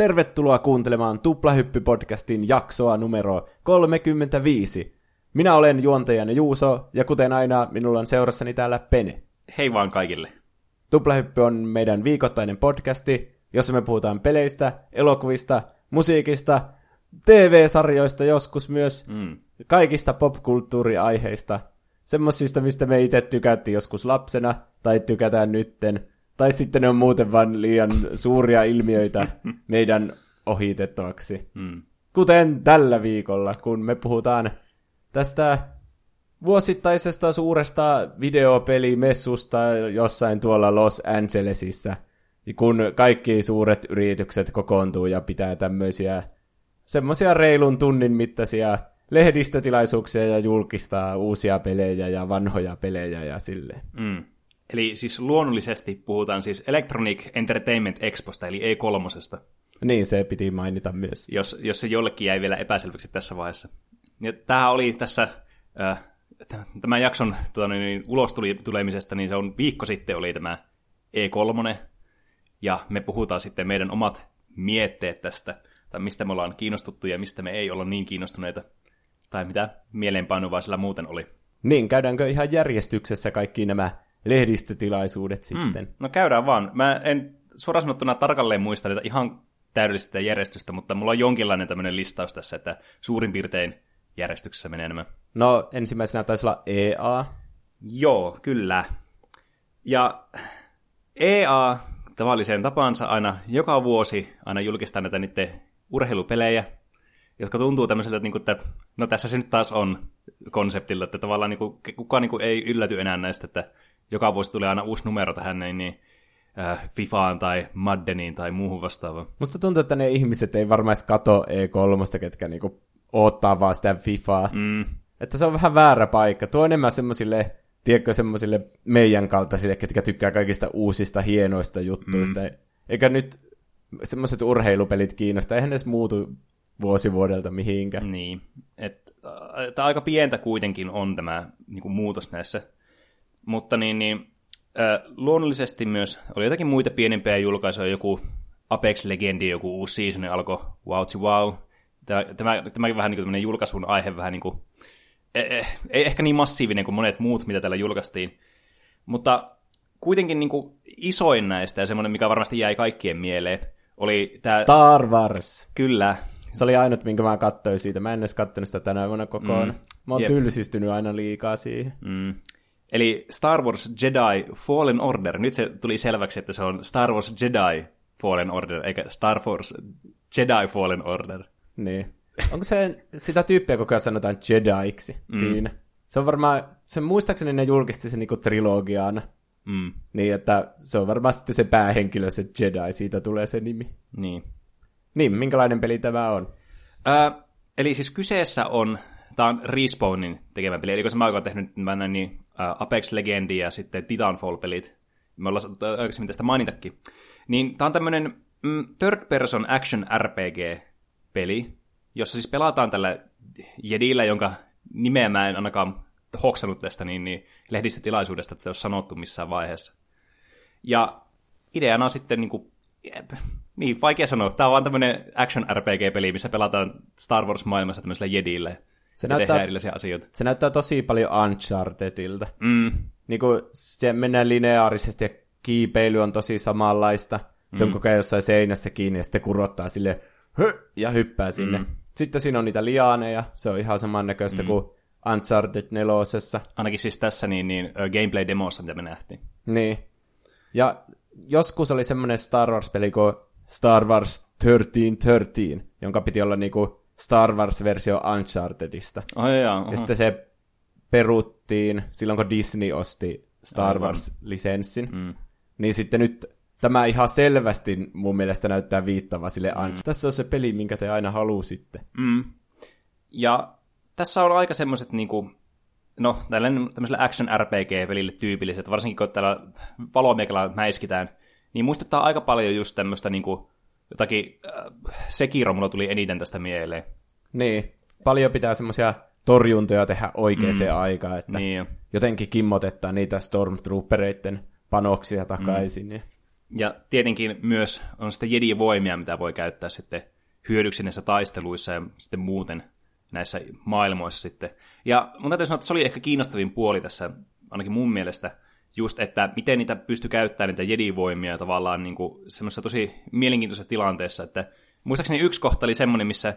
Tervetuloa kuuntelemaan Tuplahyppy-podcastin jaksoa numero 35. Minä olen juontajana Juuso, ja kuten aina, minulla on seurassani täällä Pene. Hei vaan kaikille. Tuplahyppy on meidän viikoittainen podcasti, jossa me puhutaan peleistä, elokuvista, musiikista, TV-sarjoista joskus myös, mm. kaikista popkulttuuriaiheista, semmosista, mistä me itse tykättiin joskus lapsena, tai tykätään nytten, tai sitten ne on muuten vain liian suuria ilmiöitä meidän ohitettavaksi. Mm. Kuten tällä viikolla, kun me puhutaan tästä vuosittaisesta suuresta videopelimessusta jossain tuolla Los Angelesissa, kun kaikki suuret yritykset kokoontuu ja pitää tämmöisiä semmoisia reilun tunnin mittaisia lehdistötilaisuuksia ja julkistaa uusia pelejä ja vanhoja pelejä ja sille. Mm. Eli siis luonnollisesti puhutaan siis Electronic Entertainment Exposta, eli E3. Niin, se piti mainita myös. Jos, jos se jollekin jäi vielä epäselväksi tässä vaiheessa. Ja tämähän oli tässä, äh, tämän jakson tuota, niin, niin ulos tuli, tulemisesta, niin se on viikko sitten oli tämä E3, ja me puhutaan sitten meidän omat mietteet tästä, tai mistä me ollaan kiinnostuttu ja mistä me ei olla niin kiinnostuneita, tai mitä mieleenpainuvaa sillä muuten oli. Niin, käydäänkö ihan järjestyksessä kaikki nämä lehdistötilaisuudet mm. sitten? Mm, no käydään vaan. Mä en suoraan sanottuna tarkalleen muista niitä ihan täydellistä järjestystä, mutta mulla on jonkinlainen tämmöinen listaus tässä, että suurin piirtein järjestyksessä menee nämä. No ensimmäisenä taisi olla EA. Joo, kyllä. Ja EA tavalliseen tapansa aina joka vuosi aina julkistaa näitä niiden urheilupelejä, jotka tuntuu tämmöiseltä, että, niin kuin, että no tässä se nyt taas on konseptilla, että tavallaan niin kuin, kukaan niin kuin, ei ylläty enää näistä, että joka vuosi tulee aina uusi numero tähän, niin, niin äh, Fifaan tai Maddeniin tai muuhun vastaavaan. Musta tuntuu, että ne ihmiset ei varmaan kato E3, ketkä niinku odottaa vaan sitä Fifaa. Mm. Että se on vähän väärä paikka. Tuo enemmän semmoisille, tiedätkö, semmoisille meidän kaltaisille, ketkä tykkää kaikista uusista hienoista juttuista. Mm. Eikä nyt semmoiset urheilupelit kiinnosta, eihän ne edes muutu vuosi vuodelta mihinkään. Niin, että äh, aika pientä kuitenkin on tämä niin kuin muutos näissä mutta niin, niin äh, luonnollisesti myös oli jotakin muita pienempiä julkaisuja, joku Apex Legendi, joku uusi season alkoi wow wow. Tämä, tämä, tämä vähän niin kuin julkaisun aihe vähän niin kuin, eh, eh, ei ehkä niin massiivinen kuin monet muut, mitä täällä julkaistiin, mutta kuitenkin niin kuin isoin näistä ja semmoinen, mikä varmasti jäi kaikkien mieleen, oli tämä... Star Wars. Kyllä. Se oli ainut, minkä mä katsoin siitä. Mä en edes katsonut sitä tänä vuonna kokoon. Mm. Mä oon Jep. tylsistynyt aina liikaa siihen. Mm. Eli Star Wars Jedi Fallen Order. Nyt se tuli selväksi, että se on Star Wars Jedi Fallen Order, eikä Star Wars Jedi Fallen Order. Niin. Onko se sitä tyyppiä, koko ajan sanotaan Jediksi mm. siinä? Se on varmaan, sen muistaakseni ne julkisti sen niinku trilogiaan. Mm. Niin, että se on varmaan sitten se päähenkilö, se Jedi, siitä tulee se nimi. Niin. Niin, minkälainen peli tämä on? Ö, eli siis kyseessä on, tämä on Respawnin tekemä peli, eli kun se mä oon tehnyt mä näin, niin Apex Legendi ja sitten Titanfall-pelit, me ollaan aikaisemmin tästä mainitakin, niin tämä on tämmöinen mm, third person action RPG-peli, jossa siis pelataan tällä Jedillä, jonka nimeä mä en ainakaan hoksannut tästä niin, niin lehdistötilaisuudesta, että se olisi sanottu missään vaiheessa. Ja ideana on sitten niin kuin, niin, vaikea sanoa. Tämä on vaan tämmöinen action RPG-peli, missä pelataan Star Wars-maailmassa tämmöisellä jedillä se näyttää, erilaisia asioita. Se näyttää tosi paljon Unchartedilta. Mm. Niin kuin se mennään lineaarisesti ja kiipeily on tosi samanlaista. Se on mm. koko ajan jossain seinässä kiinni ja sitten kurottaa sille ja hyppää sinne. Mm. Sitten siinä on niitä liaaneja, se on ihan samannäköistä mm. kuin Uncharted 4. Ainakin siis tässä niin, niin gameplay-demossa, mitä me nähtiin. Niin. Ja joskus oli semmoinen Star Wars-peli kuin Star Wars 1313, jonka piti olla niinku Star Wars-versio Unchartedista. Oh, jaa, ja sitten se peruttiin silloin, kun Disney osti Star Wars-lisenssin. Mm. Niin sitten nyt tämä ihan selvästi mun mielestä näyttää viittava sille mm. Tässä on se peli, minkä te aina halusitte. Mm. Ja tässä on aika semmoiset niinku, no tämmöiselle action RPG-pelille tyypilliset, varsinkin kun täällä valomiekalla mäiskitään, niin muistuttaa aika paljon just tämmöistä niinku jotakin, äh, Sekiro mulla tuli eniten tästä mieleen. Niin, paljon pitää semmoisia torjuntoja tehdä oikeaan mm. aikaan, että niin. jotenkin kimmotetaan niitä Stormtroopereiden panoksia takaisin. Mm. Ja tietenkin myös on sitten Jedi-voimia, mitä voi käyttää sitten hyödyksi näissä taisteluissa ja sitten muuten näissä maailmoissa sitten. Ja mun täytyy sanoa, että se oli ehkä kiinnostavin puoli tässä, ainakin mun mielestä, just, että miten niitä pystyi käyttämään, niitä jedivoimia tavallaan niin kuin semmoisessa tosi mielenkiintoisessa tilanteessa, että muistaakseni yksi kohta oli semmoinen, missä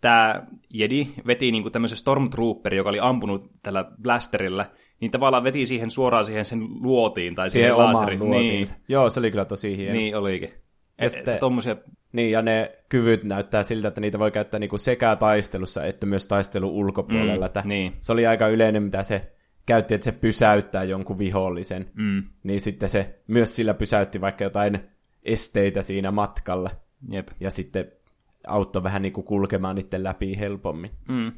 tämä Jedi veti niin kuin tämmöisen Stormtrooper, joka oli ampunut tällä blasterilla, niin tavallaan veti siihen suoraan siihen sen luotiin tai siihen, siihen laserin. Niin. Joo, se oli kyllä tosi hieno. Niin olikin. Ja sitten, tommosia... Niin, ja ne kyvyt näyttää siltä, että niitä voi käyttää niinku sekä taistelussa että myös taistelun ulkopuolella. Mm, niin. Se oli aika yleinen, mitä se käytti, että se pysäyttää jonkun vihollisen. Mm. Niin sitten se myös sillä pysäytti vaikka jotain esteitä siinä matkalla. Jep. Ja sitten auttoi vähän niinku kulkemaan niiden läpi helpommin. Mm.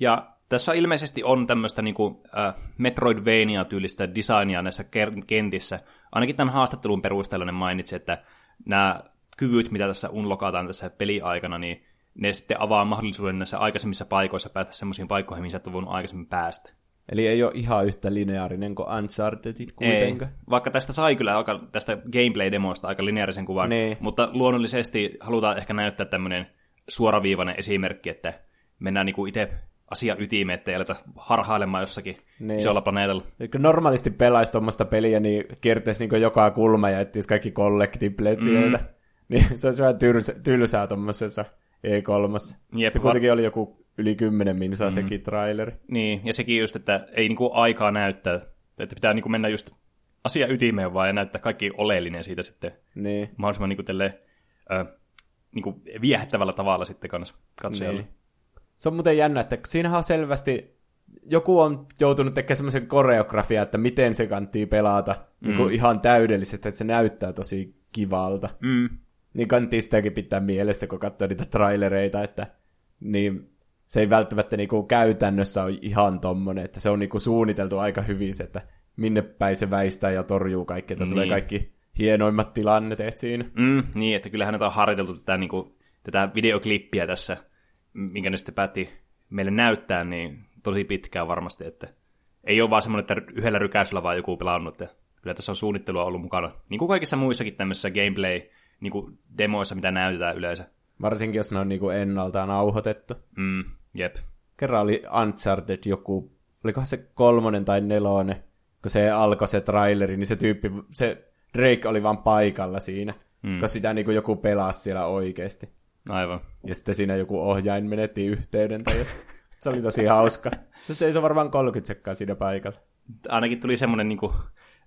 Ja tässä ilmeisesti on tämmöistä niinku, äh, Metroidvania-tyylistä designia näissä kentissä. Ainakin tämän haastattelun perusteella ne mainitsi, että nämä kyvyt, mitä tässä unlokataan tässä peliaikana, niin ne sitten avaa mahdollisuuden näissä aikaisemmissa paikoissa päästä semmoisiin paikkoihin, missä et voinut aikaisemmin päästä. Eli ei ole ihan yhtä lineaarinen kuin Uncharted kuitenkaan. Ei, vaikka tästä sai kyllä aika, tästä gameplay-demosta aika lineaarisen kuvan, niin. mutta luonnollisesti halutaan ehkä näyttää tämmöinen suoraviivainen esimerkki, että mennään niinku itse asia ytimeen, ettei aleta harhailemaan jossakin niin. isolla planeetalla. Normaalisti pelaisi tuommoista peliä, niin kiertäisi niin joka kulma ja etsisi kaikki collectiblet mm. sieltä. Niin se olisi vähän tylsä, tylsää tuommoisessa E3. Jep, se kuitenkin va- oli joku yli 10 minsaa mm. sekin traileri. Niin, ja sekin just, että ei niinku aikaa näyttää, että pitää niinku mennä just asia ytimeen vaan ja näyttää kaikki oleellinen siitä sitten niin. mahdollisimman niinku tälleen, äh, niinku viehättävällä tavalla sitten kanssa katsojalle. Niin. Se on muuten jännä, että siinähän on selvästi, joku on joutunut tekemään semmoisen koreografia, että miten se kantii pelata mm. niin ihan täydellisesti, että se näyttää tosi kivalta. Mm. Niin kantii sitäkin pitää mielessä, kun katsoo niitä trailereita, että niin se ei välttämättä niinku käytännössä ole ihan tommonen, että se on niinku suunniteltu aika hyvin se, että minne päin se väistää ja torjuu kaikki, että niin. tulee kaikki hienoimmat tilanteet siinä. Mm, niin, että kyllähän on harjoiteltu tätä, niinku, tätä videoklippiä tässä minkä ne sitten päätti meille näyttää, niin tosi pitkään varmasti, että ei ole vaan semmoinen, että yhdellä rykäisyllä vaan joku pelannut, että kyllä tässä on suunnittelua ollut mukana. Niin kuin kaikissa muissakin tämmöisissä gameplay niin kuin demoissa, mitä näytetään yleensä. Varsinkin, jos ne on niin kuin ennalta nauhoitettu. Mm, jep. Kerran oli Uncharted joku, olikohan se kolmonen tai nelonen, kun se alkoi se traileri, niin se tyyppi, se Drake oli vaan paikalla siinä, mm. kun sitä niin kuin joku pelasi siellä oikeasti. Aivan. Ja sitten siinä joku ohjain menetti yhteyden. Tai se oli tosi hauska. Se seisoi varmaan 30 sekkaa siinä paikalla. Ainakin tuli semmoinen niin kuin,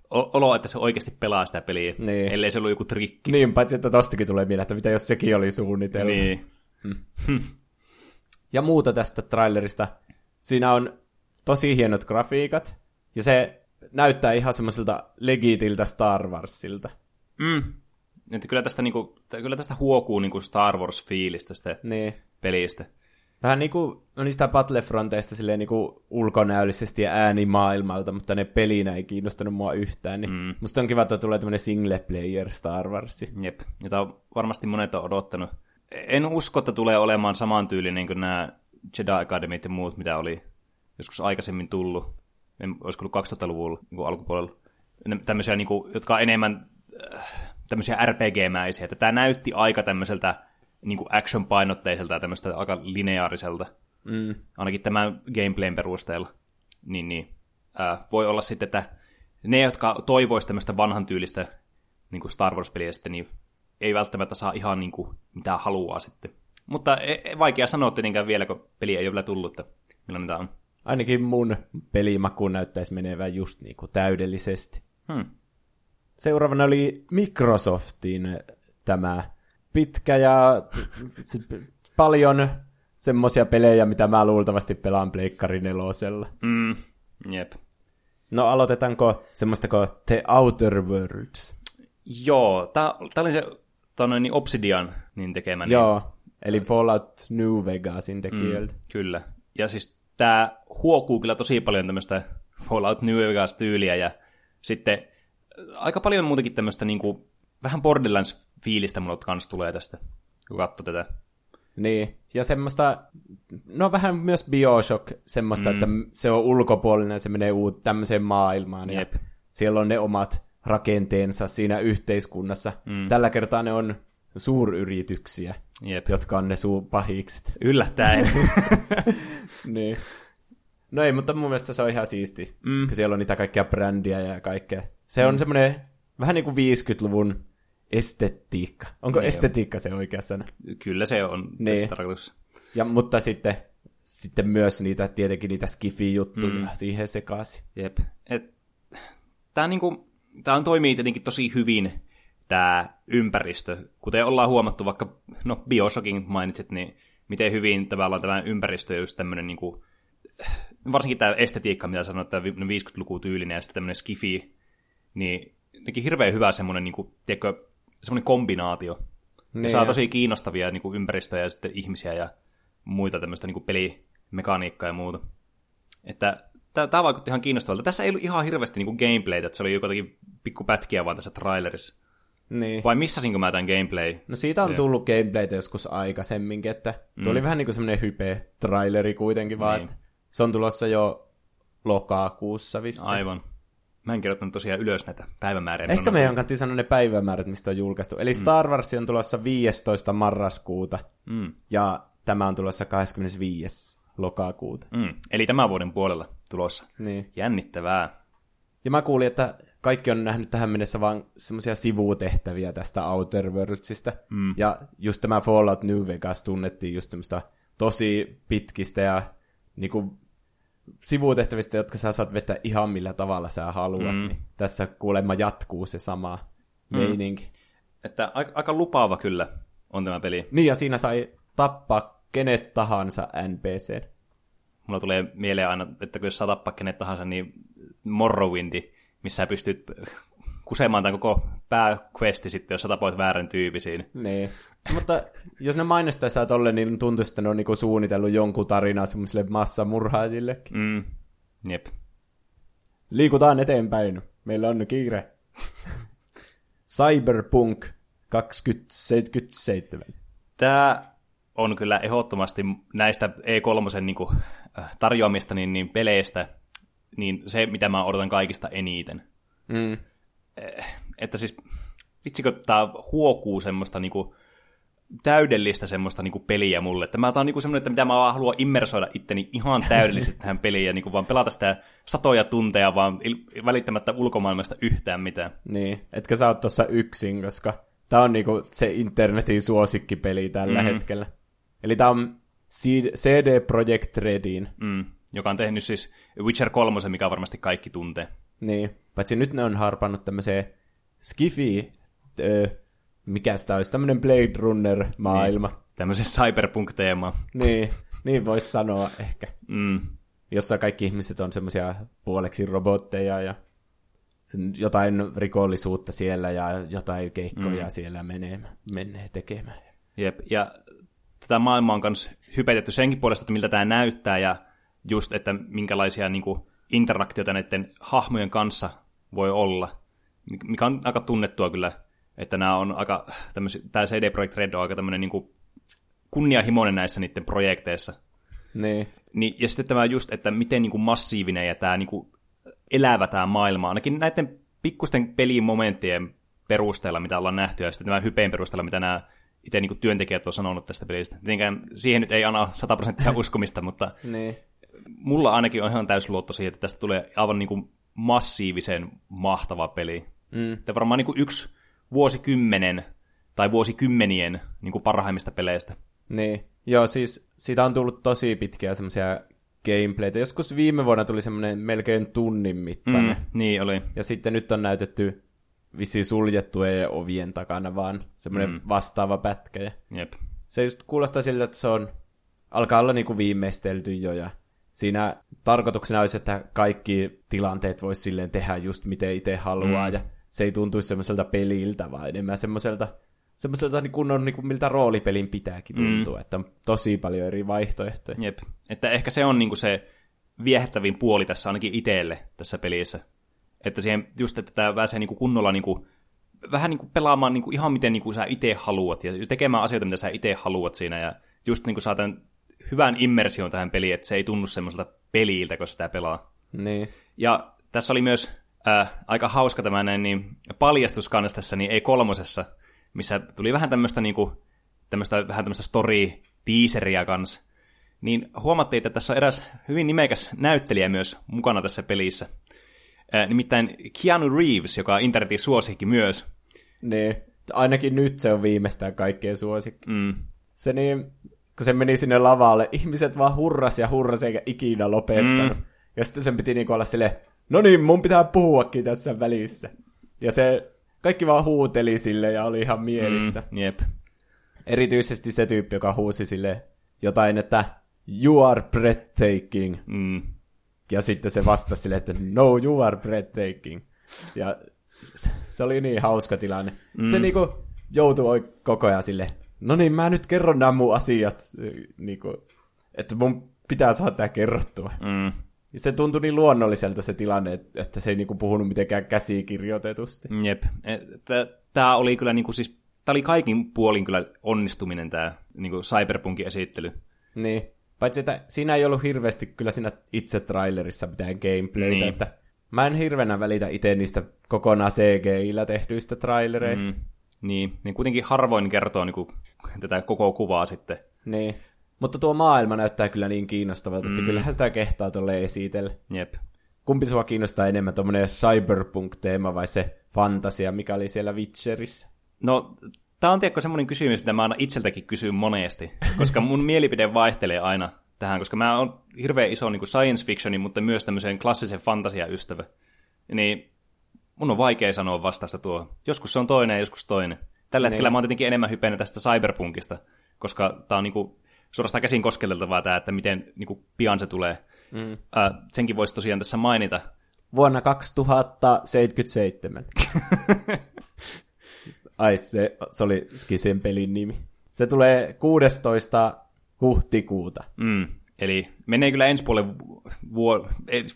olo, että se oikeasti pelaa sitä peliä, niin. ellei se ollut joku trikki. Niin, paitsi että tostakin tulee mieleen, että mitä jos sekin oli suunniteltu. Niin. Hmm. Ja muuta tästä trailerista. Siinä on tosi hienot grafiikat, ja se näyttää ihan semmoiselta legiitiltä Star Warsilta. Mm, että kyllä tästä, niinku, kyllä tästä huokuu niinku Star Wars-fiilistä tästä niin. pelistä. Vähän niin kuin no niistä Battlefronteista silleen niin kuin ulkonäöllisesti ja äänimaailmalta, mutta ne pelinä ei kiinnostanut mua yhtään. Niin mm. Musta on kiva, että tulee tämmöinen single player Star Wars. Jep, jota varmasti monet on odottanut. En usko, että tulee olemaan samantyylinen kuin nämä Jedi Academy ja muut, mitä oli joskus aikaisemmin tullut. En, olisiko ollut 2000-luvulla niin alkupuolella. Tämmöisiä, niin kuin, jotka on enemmän äh, tämmöisiä RPG-mäisiä, että tämä näytti aika tämmöiseltä niin kuin action-painotteiselta ja tämmöistä aika lineaariselta, mm. ainakin tämän gameplayn perusteella. Niin, niin. Äh, voi olla sitten, että ne, jotka toivoisivat tämmöistä vanhan tyylistä niin kuin Star Wars-peliä sitten, niin ei välttämättä saa ihan niin kuin, mitä haluaa sitten. Mutta e, e, vaikea sanoa tietenkään vielä, kun peli ei ole vielä tullut, että millainen tämä on. Ainakin mun pelimaku näyttäisi menevän just niin kuin täydellisesti. Hmm. Seuraavana oli Microsoftin tämä pitkä ja paljon semmosia pelejä, mitä mä luultavasti pelaan Pleikkari nelosella. Mm, jep. No aloitetaanko semmoista kuin The Outer Worlds? Joo, tää, tää oli se tonne, niin Obsidian niin tekemä. Niin... Joo, eli Fallout New Vegasin tekijöiltä. Mm, kyllä. Ja siis tää huokuu kyllä tosi paljon tämmöistä Fallout New Vegas-tyyliä ja sitten aika paljon muutenkin tämmöistä niin kuin, vähän Borderlands-fiilistä mulle kanssa tulee tästä, kun katsoo tätä. Niin, ja semmoista, no vähän myös Bioshock, semmoista, mm. että se on ulkopuolinen, se menee uut tämmöiseen maailmaan. Jep. Ja siellä on ne omat rakenteensa siinä yhteiskunnassa. Mm. Tällä kertaa ne on suuryrityksiä, Jep. jotka on ne suupahikset. Yllättäen. niin. No ei, mutta mun mielestä se on ihan siisti, mm. kun siellä on niitä kaikkia brändiä ja kaikkea. Se on mm. semmoinen vähän niin kuin 50-luvun estetiikka. Onko niin estetiikka se oikea sana? Kyllä se on niin. tässä tarkoituksessa. Ja, mutta sitten, sitten myös niitä, tietenkin niitä skifi-juttuja mm. siihen sekaisin. Jep. Et, tää, niinku, tää on toimii tietenkin tosi hyvin tämä ympäristö. Kuten ollaan huomattu, vaikka no Bioshockin mainitsit, niin miten hyvin tavallaan tämä ympäristö just tämmöinen niinku, varsinkin tämä estetiikka, mitä sanoit, tämä 50-luku tyylinen ja sitten tämmöinen skifi, niin teki hirveän hyvä semmoinen, niin kuin, tiedätkö, semmoinen kombinaatio. Niin. Ja saa tosi kiinnostavia niin kuin ympäristöjä ja sitten ihmisiä ja muita tämmöistä niin kuin pelimekaniikkaa ja muuta. Että tämä vaikutti ihan kiinnostavalta. Tässä ei ollut ihan hirveästi niin gameplaytä, että se oli jotenkin pikkupätkiä vaan tässä trailerissa. Niin. Vai missasinko mä tämän gameplay? No siitä on tullut gameplaytä joskus aikaisemminkin, että mm. tuli vähän niin kuin semmoinen hype-traileri kuitenkin vaan, niin. se on tulossa jo lokakuussa vissi. Aivan. Mä en kirjoittanut tosiaan ylös näitä päivämääriä. Ehkä meidän kannattaa sanoa ne päivämäärät, mistä on julkaistu. Eli mm. Star Wars on tulossa 15. marraskuuta, mm. ja tämä on tulossa 25. lokakuuta. Mm. Eli tämän vuoden puolella tulossa. Niin. Jännittävää. Ja mä kuulin, että kaikki on nähnyt tähän mennessä vain semmoisia sivutehtäviä tästä Outer Worldsista. Mm. Ja just tämä Fallout New Vegas tunnettiin just semmoista tosi pitkistä ja niinku sivutehtävistä, jotka sä saat vetää ihan millä tavalla sä haluat. Mm. Niin tässä kuulemma jatkuu se sama mm. meininki. Että aika, aika lupaava kyllä on tämä peli. Niin, ja siinä sai tappaa kenet tahansa NPC. Mulla tulee mieleen aina, että kun jos saa tappaa kenet tahansa, niin Morrowindi, missä sä pystyt kusemaan tämän koko pääquesti sitten, jos sä tapoit väärän tyypisiin. Niin. Mutta jos ne mainostaa tolle, niin tuntuu, että ne on niinku suunnitellut jonkun tarinaa semmoisille massamurhaajillekin. Mm. Jep. Liikutaan eteenpäin. Meillä on kiire. Cyberpunk 2077. Tämä on kyllä ehdottomasti näistä E3 niin kuin, äh, tarjoamista niin, niin peleistä niin se, mitä mä odotan kaikista eniten. Mm. Eh, että siis, vitsikö tämä huokuu semmoista niinku, täydellistä semmoista niinku peliä mulle. Että mä tää on niinku semmoinen, että mitä mä vaan haluan immersoida itteni ihan täydellisesti tähän peliin ja niinku vaan pelata sitä satoja tunteja vaan il- välittämättä ulkomaailmasta yhtään mitään. Niin, etkä sä oot tossa yksin, koska tää on niinku se internetin suosikkipeli tällä mm. hetkellä. Eli tää on CD Projekt Redin. Mm, joka on tehnyt siis Witcher 3, mikä varmasti kaikki tuntee. Niin, paitsi nyt ne on harpannut tämmöiseen Skifi, öö, mikä sitä olisi, tämmöinen Blade Runner-maailma. Niin, tämmöisen cyberpunk-teema. niin, niin voisi sanoa ehkä. Mm. Jossa kaikki ihmiset on semmoisia puoleksi robotteja ja jotain rikollisuutta siellä ja jotain keikkoja mm. siellä menee, menee tekemään. Jep, ja tätä maailmaa on myös hypetetty senkin puolesta, että miltä tämä näyttää ja just, että minkälaisia niin kuin, interaktioita näiden hahmojen kanssa voi olla, mikä on aika tunnettua kyllä, että nämä on aika tämä CD Projekt Red on aika tämmöinen niin kuin kunnianhimoinen näissä niiden projekteissa. Niin. niin. Ja sitten tämä just, että miten niin kuin massiivinen ja tämä niin kuin elävä tämä maailma, ainakin näiden pikkusten pelimomenttien perusteella, mitä ollaan nähty, ja sitten tämän hypeen perusteella, mitä nämä itse niin työntekijät on sanonut tästä pelistä. Tietenkään siihen nyt ei anna sataprosenttisia uskomista, mutta niin mulla ainakin on ihan täysluotto siihen, että tästä tulee aivan niin kuin massiivisen mahtava peli. Mm. Tämä varmaan niin kuin yksi vuosikymmenen tai vuosikymmenien niin kuin parhaimmista peleistä. Niin, joo siis siitä on tullut tosi pitkiä semmoisia gameplaytä. Joskus viime vuonna tuli semmoinen melkein tunnin mittainen. Mm, niin oli. Ja sitten nyt on näytetty visi suljettujen ovien takana vaan semmoinen mm. vastaava pätkä. Jep. Se just kuulostaa siltä, että se on, alkaa olla niinku viimeistelty jo ja siinä tarkoituksena olisi, että kaikki tilanteet voisi silleen tehdä just miten itse haluaa, mm. ja se ei tuntuisi semmoiselta peliltä, vaan enemmän semmoiselta, semmoiselta niin kuin on, niin kuin miltä roolipelin pitääkin tuntua, mm. että on tosi paljon eri vaihtoehtoja. Jep, että ehkä se on niin kuin se viehättävin puoli tässä ainakin itselle tässä pelissä. Että siihen just, että tämä pääsee niin kuin kunnolla niin kuin, vähän niin kuin pelaamaan niin kuin ihan miten niin kuin sä itse haluat, ja tekemään asioita, mitä sä itse haluat siinä, ja just niin kuin saatan hyvän immersion tähän peliin, että se ei tunnu semmoiselta peliltä, kun sitä pelaa. Niin. Ja tässä oli myös äh, aika hauska tämä niin, paljastus kanssa tässä, niin ei kolmosessa, missä tuli vähän tämmöistä niinku, tämmöistä, vähän tämmöistä story-teaseria kanssa. Niin huomattiin, että tässä on eräs hyvin nimekäs näyttelijä myös mukana tässä pelissä. Nimittäin Keanu Reeves, joka on internetin suosikki myös. Niin, ainakin nyt se on viimeistään kaikkien suosikki. Mm. Se niin, kun se meni sinne lavalle, ihmiset vaan hurras ja hurras eikä ikinä lopettanut. Mm. Ja sitten sen piti niinku olla silleen, no niin, mun pitää puhuakin tässä välissä. Ja se, kaikki vaan huuteli sille ja oli ihan mielissä. Mm, jep. Erityisesti se tyyppi, joka huusi sille jotain, että you are breathtaking. Mm. Ja sitten se vastasi sille, että no, you are breathtaking. Ja se oli niin hauska tilanne. Mm. Se niinku joutui koko ajan sille, no niin, mä nyt kerron nämä mun asiat, niinku, että mun pitää saada tämä kerrottua. Mm. Se tuntui niin luonnolliselta se tilanne, että se ei niinku puhunut mitenkään käsikirjoitetusti. Jep. Tämä oli kyllä niinku siis, tämä oli kaikin puolin kyllä onnistuminen tämä niinku Cyberpunkin esittely. Niin. Paitsi, että siinä ei ollut hirveästi kyllä siinä itse trailerissa mitään gameplaytä, niin. että mä en hirveänä välitä itse niistä kokonaan CGI-llä tehdyistä trailereista. Mm. Niin, niin kuitenkin harvoin kertoo niin kuin, tätä koko kuvaa sitten. Niin, mutta tuo maailma näyttää kyllä niin kiinnostavalta, mm. että kyllähän sitä kehtaa tuolle esitellä. Jep. Kumpi sua kiinnostaa enemmän, tuommoinen cyberpunk-teema vai se fantasia, mikä oli siellä Witcherissa? No, tämä on tiedätkö semmoinen kysymys, mitä mä aina itseltäkin kysyn monesti, koska mun mielipide vaihtelee aina tähän, koska mä oon hirveän iso niin science fictionin, mutta myös tämmöisen klassisen fantasia-ystävä. Niin mun on vaikea sanoa vastausta tuo. Joskus se on toinen ja joskus toinen. Tällä niin. hetkellä mä oon tietenkin enemmän hypennyt tästä cyberpunkista, koska tää on niinku suorastaan käsin kosketeltavaa tämä, että miten niinku pian se tulee. Mm. Äh, senkin voisi tosiaan tässä mainita. Vuonna 2077. Ai, se, se oli sen pelin nimi. Se tulee 16. huhtikuuta. Mm. Eli menee kyllä ensi, puolen vuo, ensi,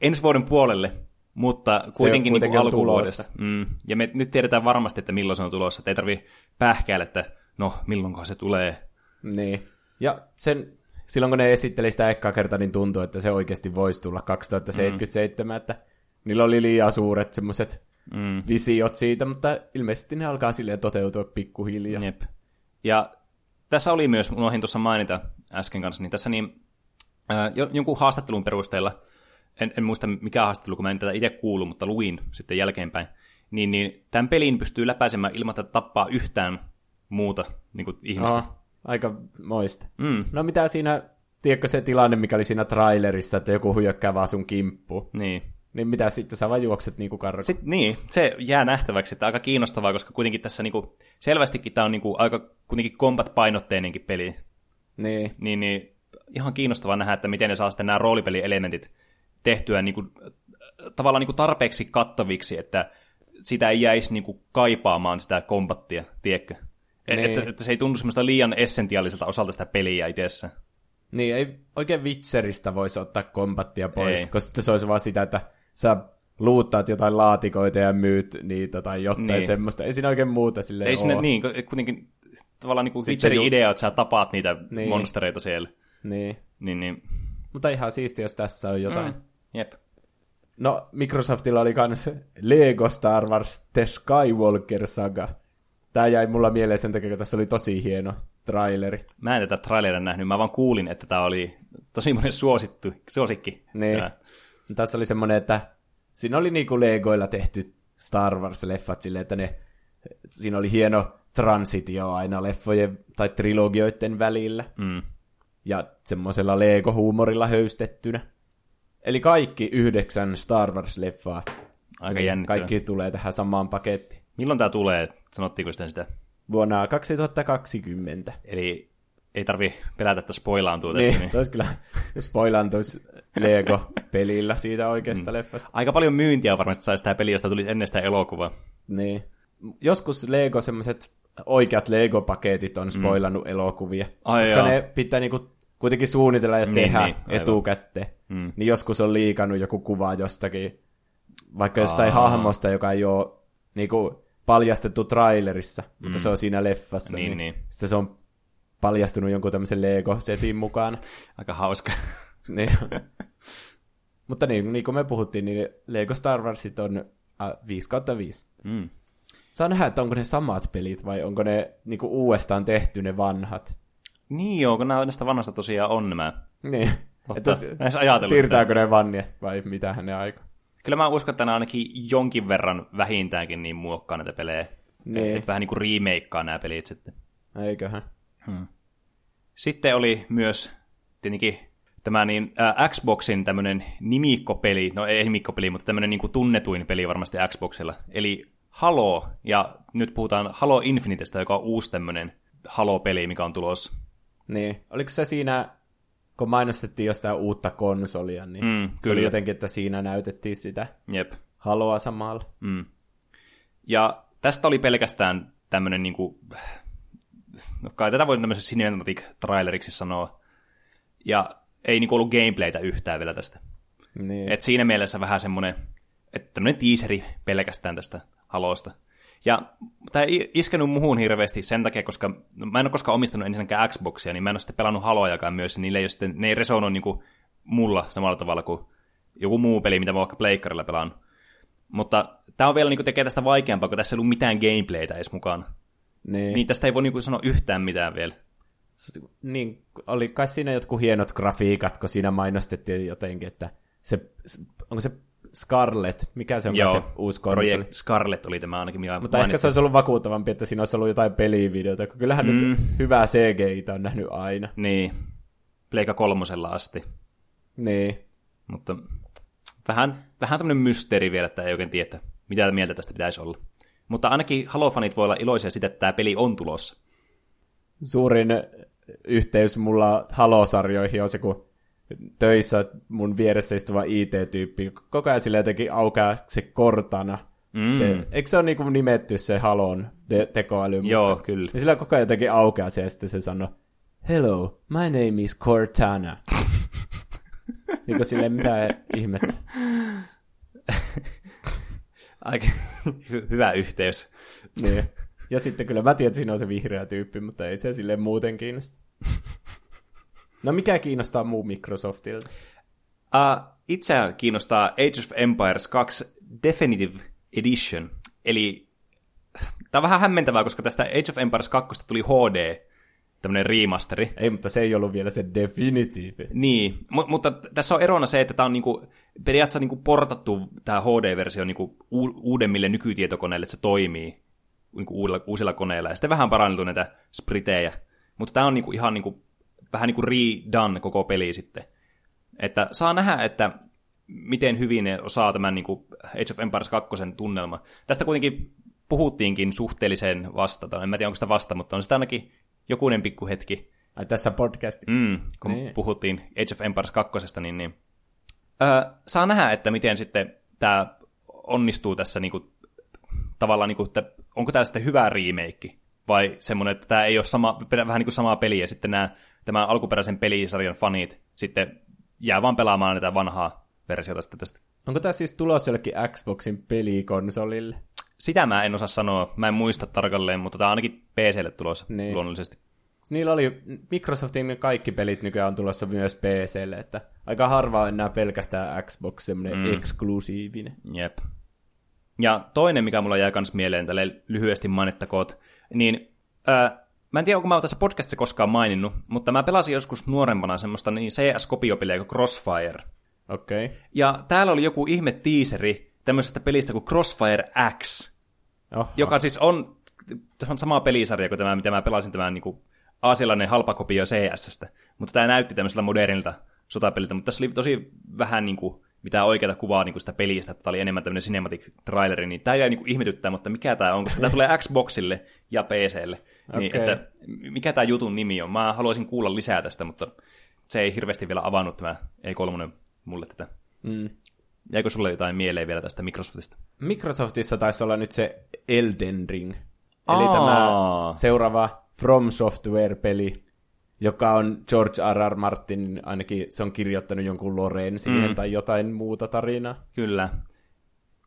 ensi vuoden puolelle, mutta kuitenkin, niin kuitenkin niin alkuvuodesta. Mm. Ja me nyt tiedetään varmasti, että milloin se on tulossa. Että ei tarvi pähkäillä, että no, milloinkohan se tulee. Niin. Ja sen, silloin kun ne esitteli sitä ekkaa kertaa, niin tuntui, että se oikeasti voisi tulla 2077, mm. että niillä oli liian suuret semmoiset mm. visiot siitä, mutta ilmeisesti ne alkaa silleen toteutua pikkuhiljaa. Jep. Ja tässä oli myös, unohdin tuossa mainita äsken kanssa, niin tässä niin, äh, jonkun haastattelun perusteella, en, en muista mikä haastattelu, kun mä en tätä itse kuulu, mutta luin sitten jälkeenpäin, niin, niin tämän pelin pystyy läpäisemään ilman, että tappaa yhtään muuta niin kuin ihmistä. Oh, aika moista. Mm. No mitä siinä, tiedätkö se tilanne, mikä oli siinä trailerissa, että joku hyökkää vaan sun kimppuun? Niin. Niin mitä sitten, sä vaan juokset niinku karkuun. Sitten, niin, se jää nähtäväksi, että aika kiinnostavaa, koska kuitenkin tässä niinku, selvästikin tämä on niinku aika kuitenkin combat-painotteinenkin peli. Niin. Niin, niin ihan kiinnostavaa nähdä, että miten ne saa sitten nämä roolipelielementit tehtyä niinku, tavallaan niinku tarpeeksi kattaviksi, että sitä ei jäisi niinku kaipaamaan sitä kombattia, tiedätkö? Niin. Että, että se ei tunnu semmoista liian essentiaaliselta osalta sitä peliä itsessä. Niin, ei oikein Witcheristä voisi ottaa kombattia pois, ei. koska se olisi vaan sitä, että sä luuttaat jotain laatikoita ja myyt niitä tai jotain niin. semmoista. Ei siinä oikein muuta silleen Ei sinne, niin, kuitenkin tavallaan niin kuin Witcherin ju... idea, että sä tapaat niitä niin. monstereita siellä. Niin. niin, niin. Mutta ihan siisti, jos tässä on jotain. Mm. Jep. No, Microsoftilla oli myös Lego Star Wars The Skywalker Saga. Tämä jäi mulla mieleen sen takia, kun tässä oli tosi hieno traileri. Mä en tätä traileria nähnyt, mä vaan kuulin, että tämä oli tosi monen suosittu, suosikki. Niin. Tämä. Tässä oli semmoinen, että siinä oli niinku Legoilla tehty Star Wars-leffat silleen, että ne, siinä oli hieno transitio aina leffojen tai trilogioiden välillä. Mm. Ja semmoisella Lego-huumorilla höystettynä. Eli kaikki yhdeksän Star Wars-leffaa. Aika niin jännittävä. Kaikki tulee tähän samaan pakettiin. Milloin tämä tulee? Sanottiinko sitten sitä? Vuonna 2020. Eli ei tarvi pelätä, että spoilaantuu tästä. Niin, niin. se olisi kyllä spoilaantuisi Lego-pelillä siitä oikeasta mm. leffasta. Aika paljon myyntiä varmasti saisi tämä peli, josta tulisi ennen sitä elokuvaa. Niin. Joskus Lego, semmoiset oikeat Lego-paketit on mm. spoilannut mm. elokuvia. Ai koska joo. ne pitää niinku kuitenkin suunnitella ja niin, tehdä niin, etukäteen. Mm. Niin joskus on liikannut joku kuva jostakin, vaikka jostain Aa. hahmosta, joka ei ole niinku, paljastettu trailerissa, mm. mutta se on siinä leffassa. Niin, niin, niin. Sitten se on paljastunut jonkun tämmöisen Lego-setin mukaan. Aika hauska. niin. Mutta niin, niin kuin me puhuttiin, niin Lego Star Warsit on äh, 5 kautta 5. Mm. Saa nähdä, että onko ne samat pelit vai onko ne niin kuin uudestaan tehty ne vanhat. Niin joo, kun näistä vanhasta tosiaan on nämä. Niin. Totta, näissä ajatellut. Siirtääkö ne vanne vai mitä ne aika? Kyllä mä uskon, että nämä ainakin jonkin verran vähintäänkin niin muokkaa näitä pelejä. Niin. Että vähän niin kuin remakeaa nämä pelit sitten. Eiköhän. Hmm. Sitten oli myös tietenkin tämä niin, äh, Xboxin tämmöinen nimikkopeli, no ei nimikkopeli, mutta tämmöinen niin kuin tunnetuin peli varmasti Xboxilla, eli Halo, ja nyt puhutaan Halo Infinitestä, joka on uusi tämmöinen Halo-peli, mikä on tulossa. Niin, oliko se siinä, kun mainostettiin jostain uutta konsolia, niin mm, se oli jotenkin, että siinä näytettiin sitä Jep. Haloa samalla. Mm. Ja tästä oli pelkästään tämmöinen, niin kuin, no kai tätä voi tämmöisen cinematic traileriksi sanoa, ja ei niin kuin ollut gameplaytä yhtään vielä tästä. Niin. Et siinä mielessä vähän semmoinen, että tämmöinen teaseri pelkästään tästä Halosta. Ja tämä ei iskenyt muuhun hirveästi sen takia, koska no, mä en ole koskaan omistanut ensinnäkään Xboxia, niin mä en ole sitten pelannut Halojakaan myös, ja niille ei sitten, ne ei resonoi niin kuin mulla samalla tavalla kuin joku muu peli, mitä mä vaikka pleikkarilla pelaan. Mutta tämä on vielä niin kuin, tekee tästä vaikeampaa, kun tässä ei ollut mitään gameplaytä edes mukaan. Niin. niin tästä ei voi niin kuin, sanoa yhtään mitään vielä. Niin, oli kai siinä jotkut hienot grafiikat, kun siinä mainostettiin jotenkin, että se, onko se Scarlet, mikä se on Joo, se uusi konsoli? Project Scarlet oli tämä ainakin. Mikä Mutta ehkä se olisi ollut vakuuttavampi, että siinä olisi ollut jotain pelivideota, kun kyllähän mm. nyt hyvää CGI on nähnyt aina. Niin, Pleika kolmosella asti. Niin. Mutta vähän, vähän tämmöinen mysteeri vielä, että ei oikein tiedä, mitä mieltä tästä pitäisi olla. Mutta ainakin Halo-fanit voi olla iloisia siitä, että tämä peli on tulossa. Suurin yhteys mulla Halo-sarjoihin on se, kun töissä mun vieressä istuva IT-tyyppi, koko ajan sille jotenkin aukeaa se kortana. Mm. Se, eikö se ole niin nimetty se Halon de- tekoäly? Joo, mutta, kyllä. Ja sillä koko ajan jotenkin aukeaa se, ja sitten se sanoo, Hello, my name is Cortana. niin kuin silleen, mitä ihmettä. Aika hyvä yhteys. niin. Ja sitten kyllä mä tiedän, että siinä on se vihreä tyyppi, mutta ei se silleen muuten kiinnosta. No mikä kiinnostaa muu Microsoftilta? Uh, itseä kiinnostaa Age of Empires 2 Definitive Edition. Eli tämä on vähän hämmentävää, koska tästä Age of Empires 2 tuli HD, tämmöinen remasteri. Ei, mutta se ei ollut vielä se Definitive. Niin, M- mutta tässä on erona se, että tämä on niinku, periaatteessa niinku portattu tämä HD-versio niinku u- uudemmille nykytietokoneille, että se toimii niinku uudella, uusilla koneilla. Ja sitten vähän paranneltu näitä spritejä. Mutta tämä on niinku ihan niinku vähän niin kuin redone koko peli sitten. Että saa nähdä, että miten hyvin ne osaa tämän niin kuin Age of Empires 2 tunnelma. Tästä kuitenkin puhuttiinkin suhteellisen vasta, en mä tiedä onko sitä vasta, mutta on sitä ainakin jokunen pikku hetki. Ai tässä podcastissa? Mm, kun niin. puhuttiin Age of Empires 2, niin, niin öö, saa nähdä, että miten sitten tämä onnistuu tässä niin kuin, tavallaan, niin kuin, että onko tämä sitten hyvä remake, vai semmoinen, että tämä ei ole sama, vähän niin kuin samaa peliä, ja sitten nämä tämän alkuperäisen pelisarjan fanit sitten jää vaan pelaamaan näitä vanhaa versiota sitten tästä. Onko tämä siis tulossa jollekin Xboxin pelikonsolille? Sitä mä en osaa sanoa, mä en muista tarkalleen, mutta tämä on ainakin PClle tulossa niin. luonnollisesti. Niillä oli, Microsoftin kaikki pelit nykyään on tulossa myös PClle, että aika harva on enää pelkästään Xbox semmoinen mm. eksklusiivinen. Jep. Ja toinen, mikä mulla jää kans mieleen, tälle lyhyesti mainittakoot, niin äh, Mä en tiedä, onko mä tässä podcastissa koskaan maininnut, mutta mä pelasin joskus nuorempana semmoista niin CS-kopiopeliä kuin Crossfire. Okei. Okay. Ja täällä oli joku ihme tiiseri tämmöisestä pelistä kuin Crossfire X, Oho. joka siis on, on sama pelisarja kuin tämä, mitä mä pelasin, tämä niin kuin aasialainen halpa kopio CSstä. Mutta tämä näytti tämmöisellä modernilta sotapeliltä, mutta tässä oli tosi vähän niin kuin, mitä oikeata kuvaa niin kuin sitä pelistä, että tämä oli enemmän tämmöinen cinematic traileri, niin tämä jäi niin kuin ihmetyttää, mutta mikä tämä on, koska tämä tulee Xboxille ja PClle. Niin, okay. että mikä tämä jutun nimi on? Mä haluaisin kuulla lisää tästä, mutta se ei hirveästi vielä avannut tämä E3 mulle tätä. Mm. Jäikö sulle jotain mieleen vielä tästä Microsoftista? Microsoftissa taisi olla nyt se Elden Ring. Aa. Eli tämä seuraava From Software-peli, joka on George R. R. Martin, ainakin se on kirjoittanut jonkun loreen siihen mm. tai jotain muuta tarinaa. Kyllä.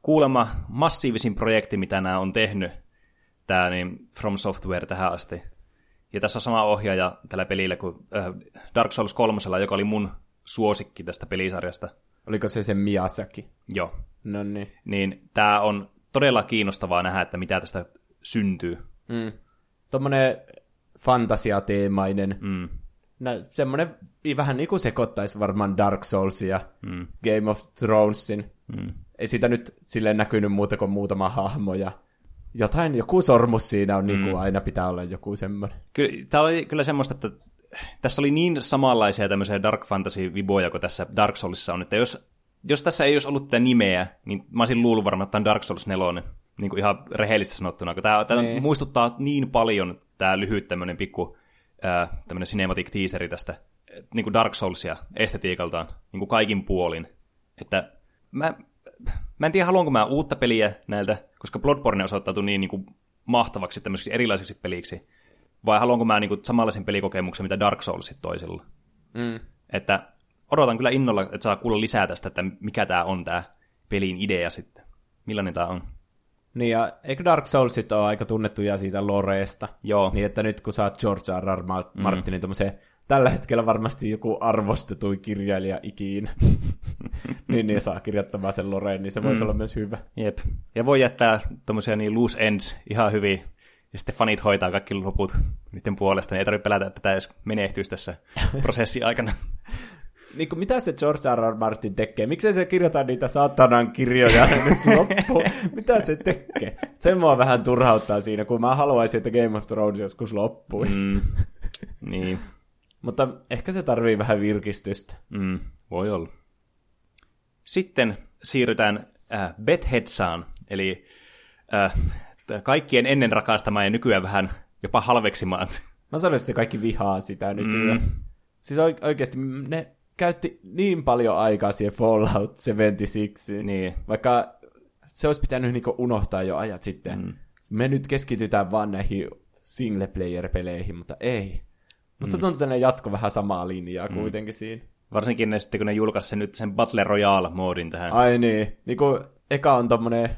Kuulemma massiivisin projekti, mitä nämä on tehnyt tämä niin From Software tähän asti. Ja tässä on sama ohjaaja tällä pelillä kuin äh, Dark Souls 3, joka oli mun suosikki tästä pelisarjasta. Oliko se se Miyazaki? Joo. No niin. Niin tämä on todella kiinnostavaa nähdä, että mitä tästä syntyy. Mm. Tuommoinen fantasiateemainen. Mm. No, semmoinen vähän niin kuin sekoittaisi varmaan Dark Soulsia, mm. Game of Thronesin. Mm. Ei siitä nyt silleen näkynyt muuta kuin muutama hahmo ja jotain, joku sormus siinä on, niin kuin mm. aina pitää olla joku semmoinen. Kyllä, tämä oli kyllä semmoista, että tässä oli niin samanlaisia tämmöisiä Dark Fantasy-viboja kuin tässä Dark Soulsissa on, että jos, jos tässä ei olisi ollut tätä nimeä, niin mä olisin luullut varmaan, että tämä on Dark Souls 4, niin kuin ihan rehellisesti sanottuna, kun tämä, tämä niin. muistuttaa niin paljon tämä lyhyt tämmöinen pikku äh, tämmöinen cinematic teaseri tästä niin kuin Dark Soulsia estetiikaltaan, niin kuin kaikin puolin, että mä, mä en tiedä, haluanko mä uutta peliä näiltä, koska Bloodborne osoittautui niin, niin kuin mahtavaksi tämmöisiksi erilaisiksi peliksi, vai haluanko mä niin kuin samanlaisen pelikokemuksen, mitä Dark Soulsit toisilla. Mm. Että odotan kyllä innolla, että saa kuulla lisää tästä, että mikä tämä on tämä pelin idea sitten. Millainen tämä on. Niin ja eikö Dark Soulsit ole aika tunnettuja siitä loreesta? Joo. Niin että nyt kun saat George R. R. Martinin mm. tällä hetkellä varmasti joku arvostetui kirjailija ikiin, niin, niin saa kirjoittamaan sen loreen, niin se voisi mm. olla myös hyvä. Jep. Ja voi jättää tuommoisia niin loose ends ihan hyvin ja sitten fanit hoitaa kaikki loput niiden puolesta, niin ei tarvitse pelätä, että tämä edes menehtyisi tässä prosessi aikana. niin kuin, mitä se George R. R. Martin tekee? Miksei se kirjoita niitä saatanan kirjoja nyt loppuun? Mitä se tekee? Se mua vähän turhauttaa siinä, kun mä haluaisin, että Game of Thrones joskus loppuisi. Mm. niin. Mutta ehkä se tarvii vähän virkistystä. Mm, voi olla. Sitten siirrytään äh, Bethesdaan, eli äh, kaikkien ennen rakastamaan ja nykyään vähän jopa halveksimaan. Mä sanoisin, että kaikki vihaa sitä nykyään. Mm. Siis oikeasti ne käytti niin paljon aikaa siihen Fallout 76. Niin. Vaikka se olisi pitänyt niinku unohtaa jo ajat sitten. Mm. Me nyt keskitytään vaan näihin single-player-peleihin, mutta ei. Musta mm. tuntuu, että ne jatko vähän samaa linjaa mm. kuitenkin siinä. Varsinkin ne sitten, kun ne julkaisi nyt sen Battle Royale-moodin tähän. Ai niin. Niinku, eka on tommonen,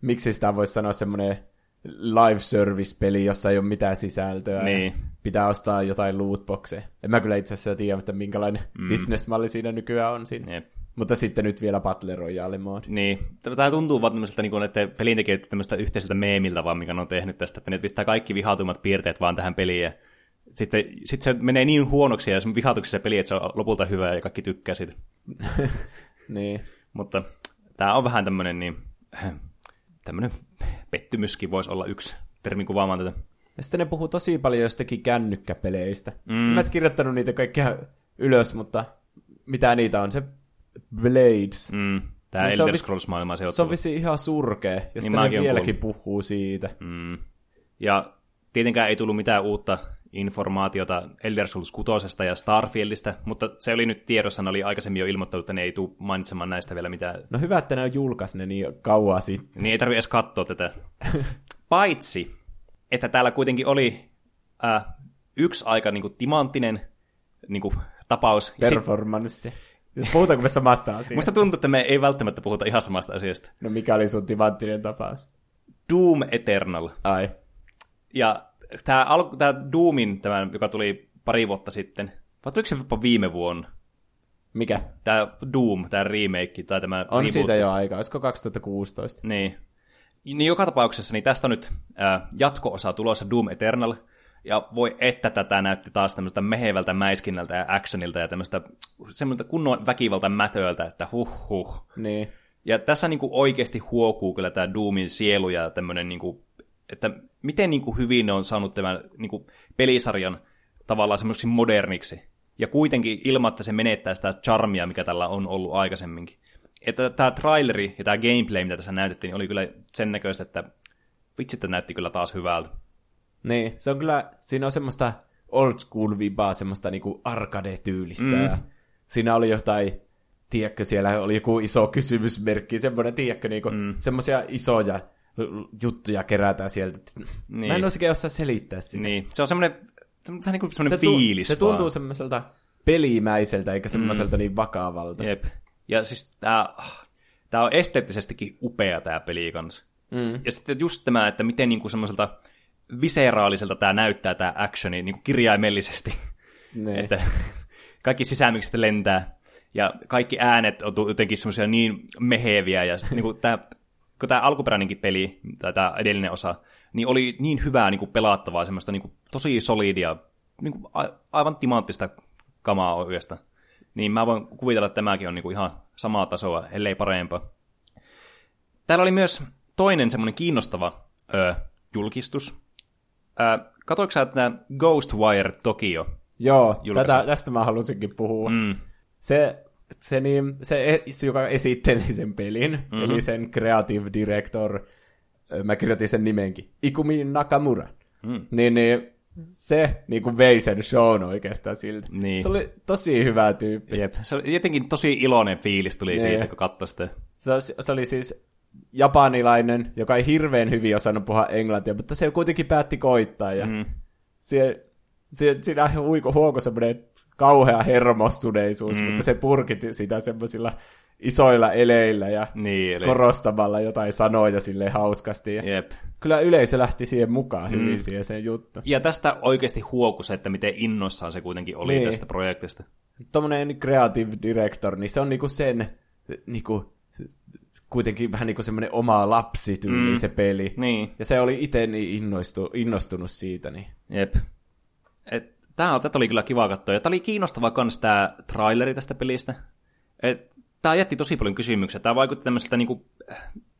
miksi sitä voisi sanoa semmonen live service-peli, jossa ei ole mitään sisältöä. Niin. Pitää ostaa jotain lootboxeja. En mä kyllä itse asiassa tiedä, että minkälainen mm. bisnesmalli siinä nykyään on siinä. Jep. Mutta sitten nyt vielä Battle Royale mode. Niin. Tämä tuntuu vaan tämmöiseltä, niin kuin, että pelintekijät tämmöistä yhteiseltä meemiltä vaan, mikä ne on tehnyt tästä, että ne pistää kaikki vihautummat piirteet vaan tähän peliin. Ja sitten, sitten se menee niin huonoksi ja se vihautuksi se peli, että se on lopulta hyvä ja kaikki tykkää siitä. niin. Mutta tämä on vähän tämmöinen niin, tämmöinen pettymyskin voisi olla yksi termi kuvaamaan tätä. Ja sitten ne puhuu tosi paljon jostakin kännykkäpeleistä. Mm. Mä en kirjoittanut niitä kaikkia ylös, mutta mitä niitä on? Se Blades. Mm. Tämä niin Elder Scrolls-maailma se, se on visi ihan surkea, ja niin sitten ne vieläkin puhuu siitä. Mm. Ja tietenkään ei tullut mitään uutta informaatiota Elder Scrolls 6 ja Starfieldistä, mutta se oli nyt tiedossa, ne oli aikaisemmin jo ilmoittanut, että ne ei tule mainitsemaan näistä vielä mitään. No hyvä, että ne on julkaisi ne niin kauan sitten. Niin ei tarvitse edes katsoa tätä. Paitsi, että täällä kuitenkin oli äh, yksi aika niin kuin, timanttinen niin kuin, tapaus. Performanssi. Puhutaanko me samasta asiasta? Musta tuntuu, että me ei välttämättä puhuta ihan samasta asiasta. No mikä oli sun timanttinen tapaus? Doom Eternal. Ai. Ja tämä, alku, tämä Doomin, tämä, joka tuli pari vuotta sitten, vai tuliko se jopa viime vuonna? Mikä? Tämä Doom, tämä remake, tai tämä On reboot. siitä jo aika, olisiko 2016? Niin. Niin joka tapauksessa, niin tästä on nyt äh, jatko-osa tulossa Doom Eternal, ja voi että tätä näytti taas tämmöistä mehevältä mäiskinnältä ja actionilta ja tämmöistä semmoista kunnon väkivalta mätööltä, että huh huh. Niin. Ja tässä niinku oikeasti huokuu kyllä tämä Doomin sielu ja tämmöinen niinku että miten niin kuin hyvin ne on saanut tämän niin kuin pelisarjan tavallaan semmoiseksi moderniksi. Ja kuitenkin ilman, että se menettää sitä charmia, mikä tällä on ollut aikaisemminkin. Että tämä traileri ja tämä gameplay, mitä tässä näytettiin, niin oli kyllä sen näköistä, että vitsi, että näytti kyllä taas hyvältä. Niin, se on kyllä, siinä on semmoista old school vibaa, semmoista niinku arcade-tyylistä. Mm. Siinä oli jotain, tiedätkö, siellä oli joku iso kysymysmerkki, semmoinen, tiedätkö, niinku, mm. semmoisia isoja juttuja kerätään sieltä. Niin. Mä en oikein osaa selittää sitä. Niin. Se on semmoinen, vähän niin kuin semmoinen se fiilis Se tuntuu semmoiselta pelimäiseltä, eikä semmoiselta mm. niin vakavalta. Jep. Ja siis tää, tää on esteettisestikin upea tää peli kanssa. Mm. Ja sitten just tämä, että miten niinku semmoiselta viseraaliselta tämä näyttää tämä actioni niin kuin kirjaimellisesti. Niin. että kaikki sisämykset lentää. ja kaikki äänet on jotenkin semmoisia niin meheviä, ja sitten niin tämä, kun tämä alkuperäinenkin peli, tai tämä edellinen osa, niin oli niin hyvää niin kuin pelattavaa, semmoista niin kuin, tosi solidia, niin kuin, a, aivan timanttista kamaa oikeasta. Niin mä voin kuvitella, että tämäkin on niin kuin ihan samaa tasoa, ellei parempaa. Täällä oli myös toinen semmoinen kiinnostava ö, julkistus. Ö, katoiko sä, että Ghostwire Tokyo Joo, tätä, tästä mä halusinkin puhua. Mm. Se, se, niin, se, se, joka esitteli sen pelin, mm-hmm. eli sen creative director, mä kirjoitin sen nimenkin, Ikumi Nakamura. Mm. Niin, niin se niin kuin vei sen shown oikeastaan siltä. Niin. Se oli tosi hyvä tyyppi. Jep. Se oli jotenkin tosi iloinen fiilis tuli niin. siitä, kun katsoi sitä. Se, se oli siis japanilainen, joka ei hirveän hyvin osannut puhua englantia, mutta se kuitenkin päätti koittaa. Ja mm. se, se, siinä huoko semmoinen kauhea hermostuneisuus, mm. mutta se purkiti sitä semmoisilla isoilla eleillä ja niin, eli... korostamalla jotain sanoja sille hauskasti. Ja Jep. Kyllä yleisö lähti siihen mukaan hyvin mm. siihen sen juttu. Ja tästä oikeasti huoku se, että miten innossaan se kuitenkin oli niin. tästä projektista. Tuommoinen creative director, niin se on niinku sen niinku, kuitenkin vähän niinku semmoinen oma lapsi tyyli mm. se peli. Niin. Ja se oli itse niin innostu, innostunut siitä. Niin. Jep. Et, tää, tätä oli kyllä kiva katsoa. Ja tää oli kiinnostava kans tää traileri tästä pelistä. Et, tää jätti tosi paljon kysymyksiä. Tää vaikutti tämmöiseltä niinku,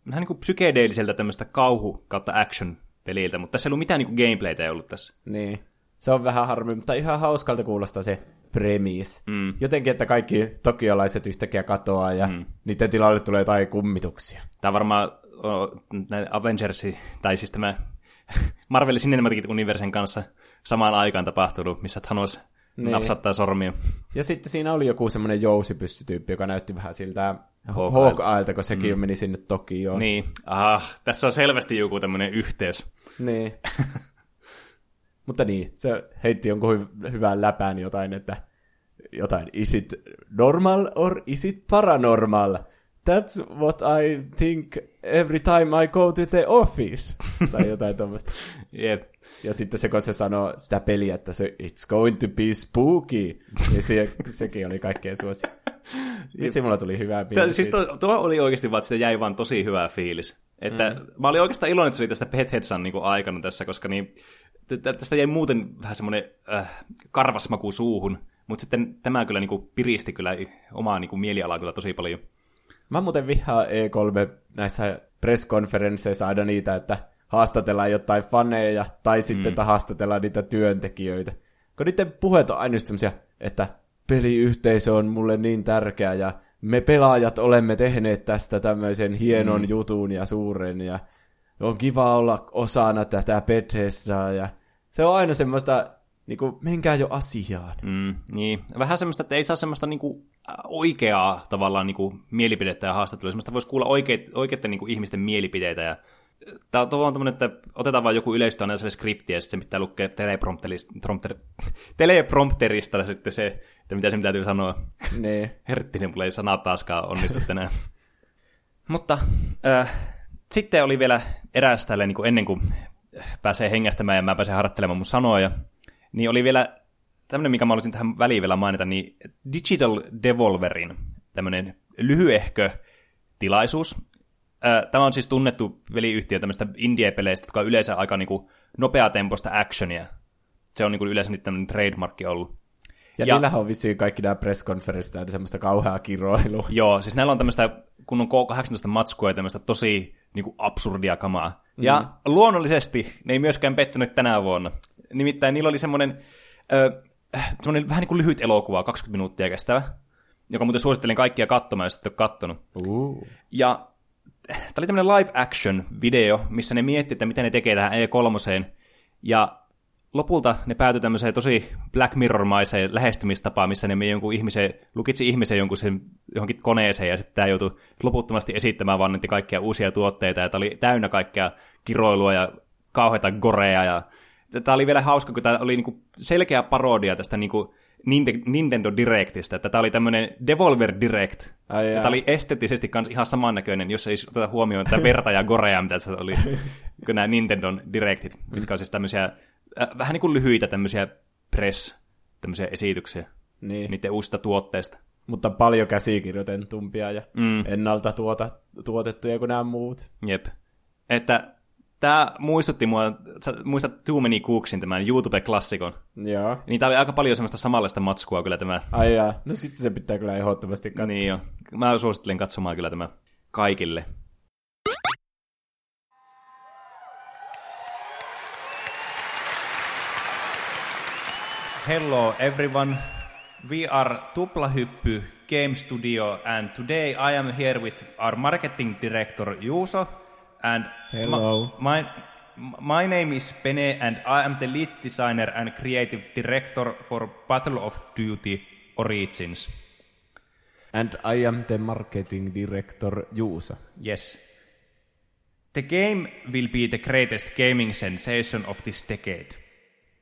vähän niinku psykedeelliseltä tämmöistä kauhu kautta action peliltä, mutta tässä ei ollut mitään niinku gameplaytä ei ollut tässä. Niin. Se on vähän harmi, mutta ihan hauskalta kuulostaa se premis. Mm. Jotenkin, että kaikki tokiolaiset yhtäkkiä katoaa ja mm. niiden tilalle tulee jotain kummituksia. Tämä varmaan Avengersi, tai siis tämä Marvel Cinematic Universen kanssa samaan aikaan tapahtunut, missä Thanos niin. napsattaa sormia. Ja sitten siinä oli joku semmoinen jousipyssytyyppi, joka näytti vähän siltä Hawkeyeilta, kun sekin mm. meni sinne Tokioon. Niin, aha, tässä on selvästi joku tämmöinen yhteys. Niin. Mutta niin, se heitti jonkun hy- hyvän läpään jotain, että jotain, is it normal or is it paranormal? That's what I think every time I go to the office. tai jotain tuommoista. Yep. Ja sitten se, kun se sanoo sitä peliä, että se, it's going to be spooky, niin se, sekin oli kaikkein suosi. Itse mulla tuli hyvää fiilis. Siis tuo, tuo, oli oikeasti vaan, että jäi vaan tosi hyvää fiilis. Että mm. Mä olin oikeastaan iloinen, että se oli tästä Pet Headsan niin aikana tässä, koska niin, tästä jäi muuten vähän semmoinen äh, karvasmaku suuhun, mutta sitten tämä kyllä niin kuin, piristi kyllä omaa niin kuin, mielialaa kyllä tosi paljon. Mä muuten vihaan E3 näissä presskonferensseissa aina niitä, että haastatellaan jotain faneja, tai sitten, mm. haastatellaan niitä työntekijöitä. Kun niiden puheet on aina semmoisia, että peliyhteisö on mulle niin tärkeä, ja me pelaajat olemme tehneet tästä tämmöisen hienon mm. jutun ja suuren, ja on kiva olla osana tätä Bethesdaa, ja se on aina semmoista, niinku, menkää jo asiaan. Mm, niin, vähän semmoista, että ei saa semmoista niinku, oikeaa tavallaan niinku, mielipidettä ja haastattelua, semmoista voisi kuulla oikeit, oikeiden niinku, ihmisten mielipiteitä, ja Tämä on tämmöinen, että otetaan vain joku yleistö on skripti, ja sitten se pitää lukea teleprompterista, teleprompterista sitten se, että mitä se täytyy sanoa. Nee. Herttinen, mulla ei sanaa taaskaan onnistu tänään. Mutta äh, sitten oli vielä eräs tälle, niin kuin ennen kuin pääsee hengähtämään ja mä pääsen harjoittelemaan mun sanoja, niin oli vielä tämmöinen, mikä mä olisin tähän väliin vielä mainita, niin Digital Devolverin tämmöinen lyhyehkö tilaisuus. Tämä on siis tunnettu peliyhtiö tämmöistä indie-peleistä, jotka on yleensä aika niin kuin nopeatempoista actionia. Se on niin kuin yleensä nyt tämmöinen trademarkki ollut. Ja, ja niillähän on vissiin kaikki nämä presskonferenssit ja semmoista kauheaa kiroilua. Joo, siis näillä on tämmöistä kun on K18 matskua ja tämmöistä tosi niin kuin absurdia kamaa. Mm. Ja luonnollisesti ne ei myöskään pettänyt tänä vuonna. Nimittäin niillä oli semmoinen, semmoinen vähän niin kuin lyhyt elokuva, 20 minuuttia kestävä, joka muuten suosittelen kaikkia katsomaan, jos ette ole kattonut. Uh. Ja tämä oli tämmöinen live action video, missä ne miettivät, että miten ne tekee tähän E3. Ja lopulta ne päätyi tämmöiseen tosi Black Mirror-maiseen lähestymistapaan, missä ne jonkun ihmisen, lukitsi ihmisen jonkun sen johonkin koneeseen, ja sitten tämä joutui loputtomasti esittämään vaan kaikkia uusia tuotteita, ja tämä oli täynnä kaikkea kiroilua ja kauheita gorea, ja tämä oli vielä hauska, kun tämä oli niinku selkeä parodia tästä niinku Nintendo Directistä, että tämä oli tämmöinen Devolver Direct. Ai tämä oli esteettisesti kans ihan samannäköinen, jos ei oteta huomioon tätä verta ja gorea, mitä se oli, kun nämä Nintendo Directit, mitkä on siis tämmöisiä äh, vähän niin kuin lyhyitä tämmöisiä press, tämmöisiä esityksiä niin. niiden uusista tuotteista. mutta paljon käsikirjoitetumpia ja mm. ennalta tuota, tuotettuja kuin nämä muut. Jep. Että tämä muistutti mua, sä muistat Too Many Cooksin, tämän YouTube-klassikon. Joo. Niin tää oli aika paljon semmoista samanlaista matskua kyllä tämä. Ai jaa. no sitten se pitää kyllä ehdottomasti katsoa. Niin jo. Mä suosittelen katsomaan kyllä tämä kaikille. Hello everyone. We are Tuplahyppy Game Studio and today I am here with our marketing director Juuso and Hello. My, my name is Pene and I am the lead designer and creative director for Battle of Duty Origins. And I am the marketing director Juusa. Yes. The game will be the greatest gaming sensation of this decade.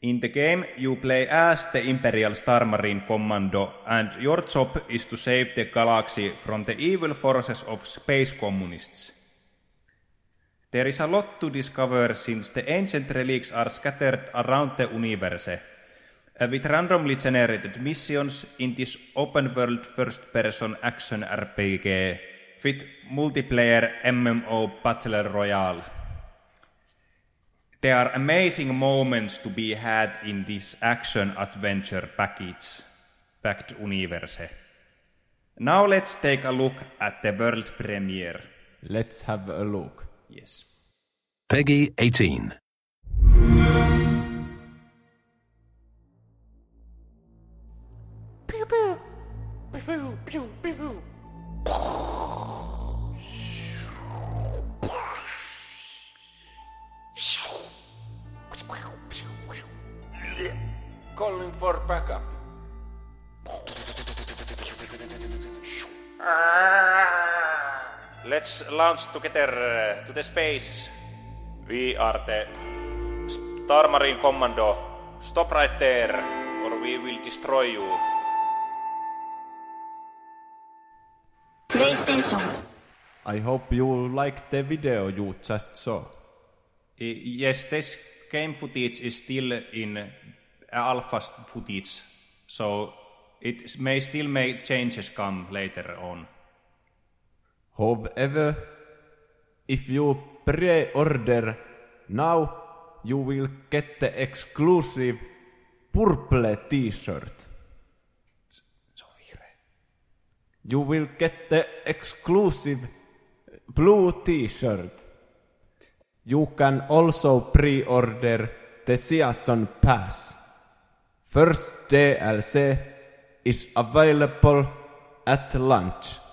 In the game, you play as the Imperial Star Marine Commando, and your job is to save the galaxy from the evil forces of space communists. There is a lot to discover since the ancient relics are scattered around the universe. Uh, with randomly generated missions in this open world first person action RPG with multiplayer MMO Battle Royale. There are amazing moments to be had in this action adventure package packed universe. Now let's take a look at the world premiere. Let's have a look. Yes. Peggy 18. Pew, pew. Pew, pew, pew. Calling for backup. Let's launch together uh, to the space. We are the Star Marine Commando. Stop right there, or we will destroy you. PlayStation. I hope you like the video you just saw. Yes, this game footage is still in alpha footage, so it may still may changes come later on. However, if you pre-order now, you will get the exclusive purple t-shirt. Se on vihreä. You will get the exclusive blue t-shirt. You can also pre-order the Season Pass. First DLC is available at launch.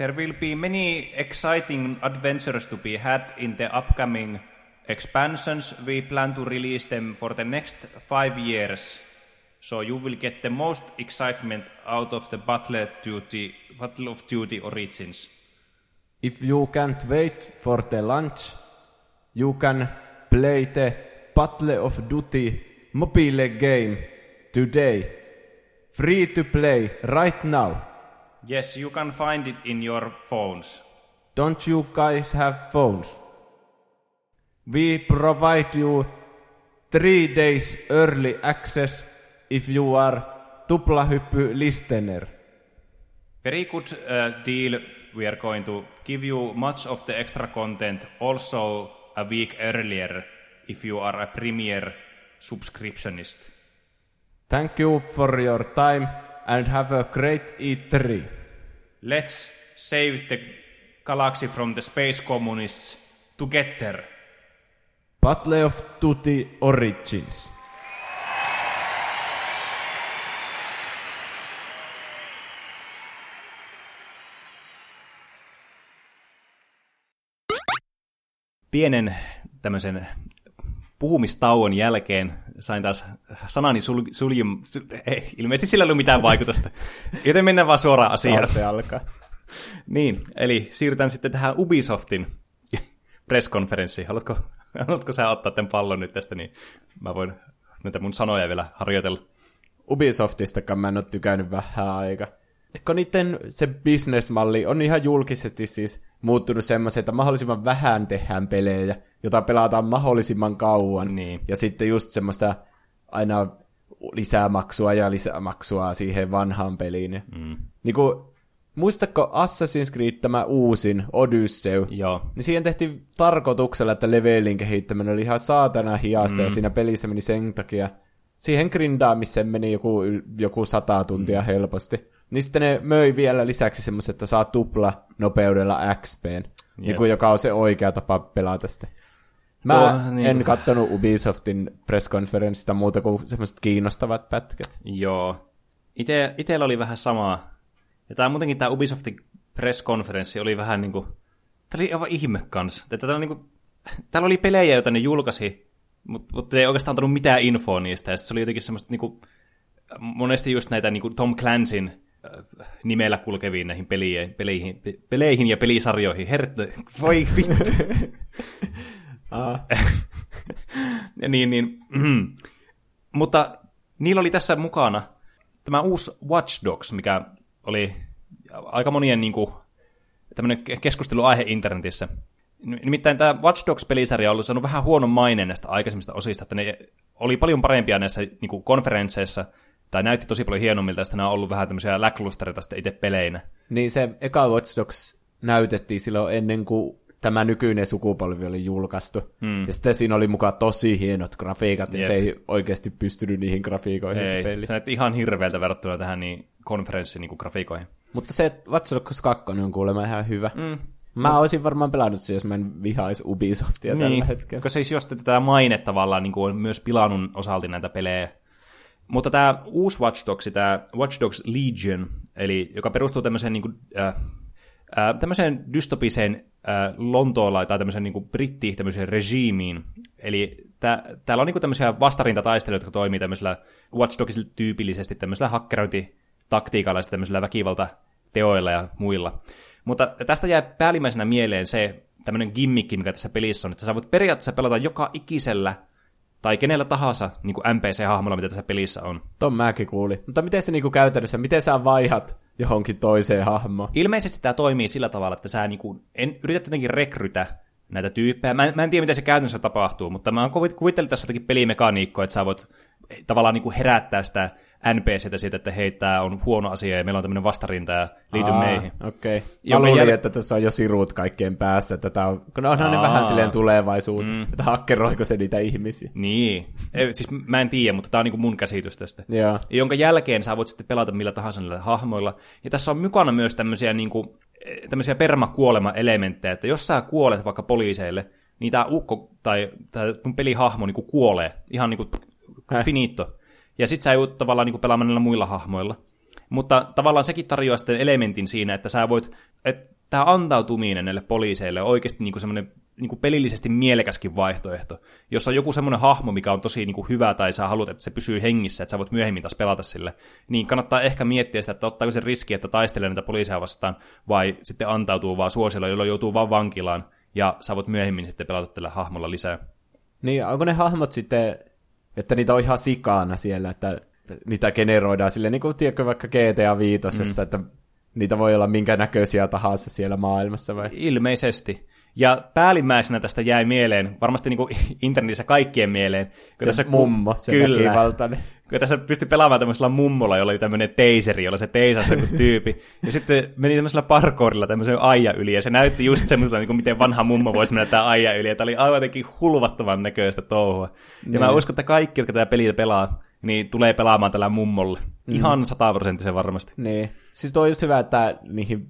There will be many exciting adventures to be had in the upcoming expansions. We plan to release them for the next five years. So you will get the most excitement out of the Battle, Duty, Battle of Duty Origins. If you can't wait for the launch, you can play the Battle of Duty mobile game today. Free to play right now. Yes, you can find it in your phones. Don't you guys have phones? We provide you three days early access if you are Tuplahyppy listener. Very good uh, deal. We are going to give you much of the extra content also a week earlier if you are a premier subscriptionist. Thank you for your time and have a great E E3. Let's save the galaxy from the space communists together. Battle of Duty Origins. Pienen tämmöisen puhumistauon jälkeen sain taas sanani sul, suljum, sul, ei, ilmeisesti sillä ei ollut mitään vaikutusta. Joten mennään vaan suoraan asiaan. Taas se alkaa. Niin, eli siirrytään sitten tähän Ubisoftin presskonferenssiin. Haluatko, haluatko sä ottaa tämän pallon nyt tästä, niin mä voin näitä mun sanoja vielä harjoitella. Ubisoftistakaan mä en ole tykännyt vähän aika. Kun niiden se bisnesmalli on ihan julkisesti siis muuttunut semmoisen, että mahdollisimman vähän tehdään pelejä, jota pelataan mahdollisimman kauan. Niin. Ja sitten just semmoista aina lisämaksua ja lisämaksua siihen vanhaan peliin. Mm. Niin kuin, muistatko Assassin's Creed tämä uusin, Odyssey? Joo. Niin siihen tehtiin tarkoituksella, että levelin kehittäminen oli ihan saatana hiasta, mm. ja siinä pelissä meni sen takia. Siihen grindaamiseen meni joku, joku sata tuntia mm. helposti. Niin sitten ne möi vielä lisäksi semmoisen, että saa tupla nopeudella XPn, niin kuin joka on se oikea tapa pelata sitä. Mä oh, niin. en katsonut Ubisoftin presskonferenssista muuta kuin semmoiset kiinnostavat pätkät. Joo. Ite, itellä oli vähän samaa. Ja tää muutenkin tämä Ubisoftin presskonferenssi oli vähän niinku... Tää oli aivan ihme kanssa. Täällä, niinku, täällä oli pelejä, joita ne julkaisi, mutta mut ei oikeastaan antanut mitään infoa niistä. Ja se oli jotenkin semmoista niinku, monesti just näitä niinku Tom Clancyn nimellä kulkeviin näihin peleihin, peleihin, peleihin ja pelisarjoihin. Herra, voi vittu. Ah. niin, niin. Mm. Mutta niillä oli tässä mukana tämä uusi Watch Dogs, mikä oli aika monien niin kuin, tämmöinen keskusteluaihe internetissä. Nimittäin tämä Watch Dogs-pelisarja on ollut saanut vähän huonon maineen näistä aikaisemmista osista, että ne oli paljon parempia näissä niin kuin konferensseissa, tai näytti tosi paljon hienommilta, että nämä on ollut vähän tämmöisiä lacklustereita sitten itse peleinä. Niin se eka Watch Dogs näytettiin silloin ennen kuin tämä nykyinen sukupolvi oli julkaistu. Hmm. Ja sitten siinä oli mukaan tosi hienot grafiikat, ja se ei oikeasti pystynyt niihin grafiikoihin ei, se peli. Se näytti ihan hirveältä verrattuna tähän niin konferenssin niin grafiikoihin. Mutta se Watch Dogs 2 on kuulemma ihan hyvä. Mm. Mä no. olisin varmaan pelannut se, jos mä en vihaisi Ubisoftia niin, tällä hetkellä. Koska siis jos tätä maine tavallaan niin kuin on myös pilannut osalti näitä pelejä. Mutta tämä uusi Watch Dogs, tämä Watch Dogs Legion, eli joka perustuu tämmöiseen niin kuin, äh, äh, tämmöiseen dystopiseen äh, Lontoolla tai tämmöiseen niin britti tämmöiseen regiimiin. Eli tää, täällä on niin tämmöisiä vastarintataistelijoita, jotka toimii tämmöisellä Watch Dogsilla tyypillisesti tämmöisellä hakkerointitaktiikalla ja tämmöisellä väkivaltateoilla ja muilla. Mutta tästä jää päällimmäisenä mieleen se tämmöinen gimmikki, mikä tässä pelissä on, että sä voit periaatteessa pelata joka ikisellä tai kenellä tahansa niin kuin NPC-hahmolla, mitä tässä pelissä on. Ton mäkin kuuli. Mutta miten se niin kuin käytännössä, miten sä vaihat johonkin toiseen hahmoon? Ilmeisesti tämä toimii sillä tavalla, että sä niin kuin, en, yrität jotenkin rekrytä näitä tyyppejä. Mä en, mä en tiedä, miten se käytännössä tapahtuu, mutta mä kuvittelin tässä jotakin pelimekaniikkoa, että sä voit tavallaan niin kuin herättää sitä NPCtä siitä, että hei, tämä on huono asia ja meillä on tämmöinen vastarinta ja liity Aa, meihin. Okei. Okay. Mä luulin, jäl... että tässä on jo sirut kaikkien päässä, että tämä on, kun onhan Aa, ne vähän silleen tulevaisuutta, mm. että hakkeroiko se niitä ihmisiä. Niin. Ei, siis mä en tiedä, mutta tämä on niin mun käsitys tästä. Joo. Jonka jälkeen sä voit sitten pelata millä tahansa niillä hahmoilla. Ja tässä on mukana myös tämmöisiä, niin kuin, tämmöisiä permakuolema-elementtejä, että jos sä kuolet vaikka poliiseille, niin tämä ukko tai tämä pelihahmo niin kuolee ihan niin kuin finito. Ja sit sä joudut tavallaan niin pelaamaan niillä muilla hahmoilla. Mutta tavallaan sekin tarjoaa sitten elementin siinä, että sä voit, että tämä antautuminen näille poliiseille on oikeasti niin semmoinen niin pelillisesti mielekäskin vaihtoehto. Jos on joku semmoinen hahmo, mikä on tosi niin kuin hyvä tai sä haluat, että se pysyy hengissä, että sä voit myöhemmin taas pelata sille, niin kannattaa ehkä miettiä sitä, että ottaako se riski, että taistelee näitä poliiseja vastaan, vai sitten antautuu vaan suosilla, jolloin joutuu vaan vankilaan, ja sä voit myöhemmin sitten pelata tällä hahmolla lisää. Niin, onko ne hahmot sitten että niitä on ihan sikana siellä, että niitä generoidaan silleen, niin kuin tiedätkö vaikka GTA 5, mm. että niitä voi olla minkä näköisiä tahansa siellä maailmassa vai? Ilmeisesti. Ja päällimmäisenä tästä jäi mieleen, varmasti niin kuin internetissä kaikkien mieleen. Kun se tässä mummo, se kyllä, väkivaltainen. Kun tässä pystyi pelaamaan tämmöisellä mummolla, jolla oli tämmöinen teiseri, jolla se teisasi joku tyypi. Ja sitten meni tämmöisellä parkourilla tämmöisen aija yli, ja se näytti just semmoista, niin kuin miten vanha mummo voisi mennä tämä aija yli. Ja tämä oli aivan jotenkin hulvattoman näköistä touhua. Ja niin. mä uskon, että kaikki, jotka tätä peliä pelaa, niin tulee pelaamaan tällä mummolle. Mm. Ihan sataprosenttisen varmasti. Niin. Siis toi on just hyvä, että niihin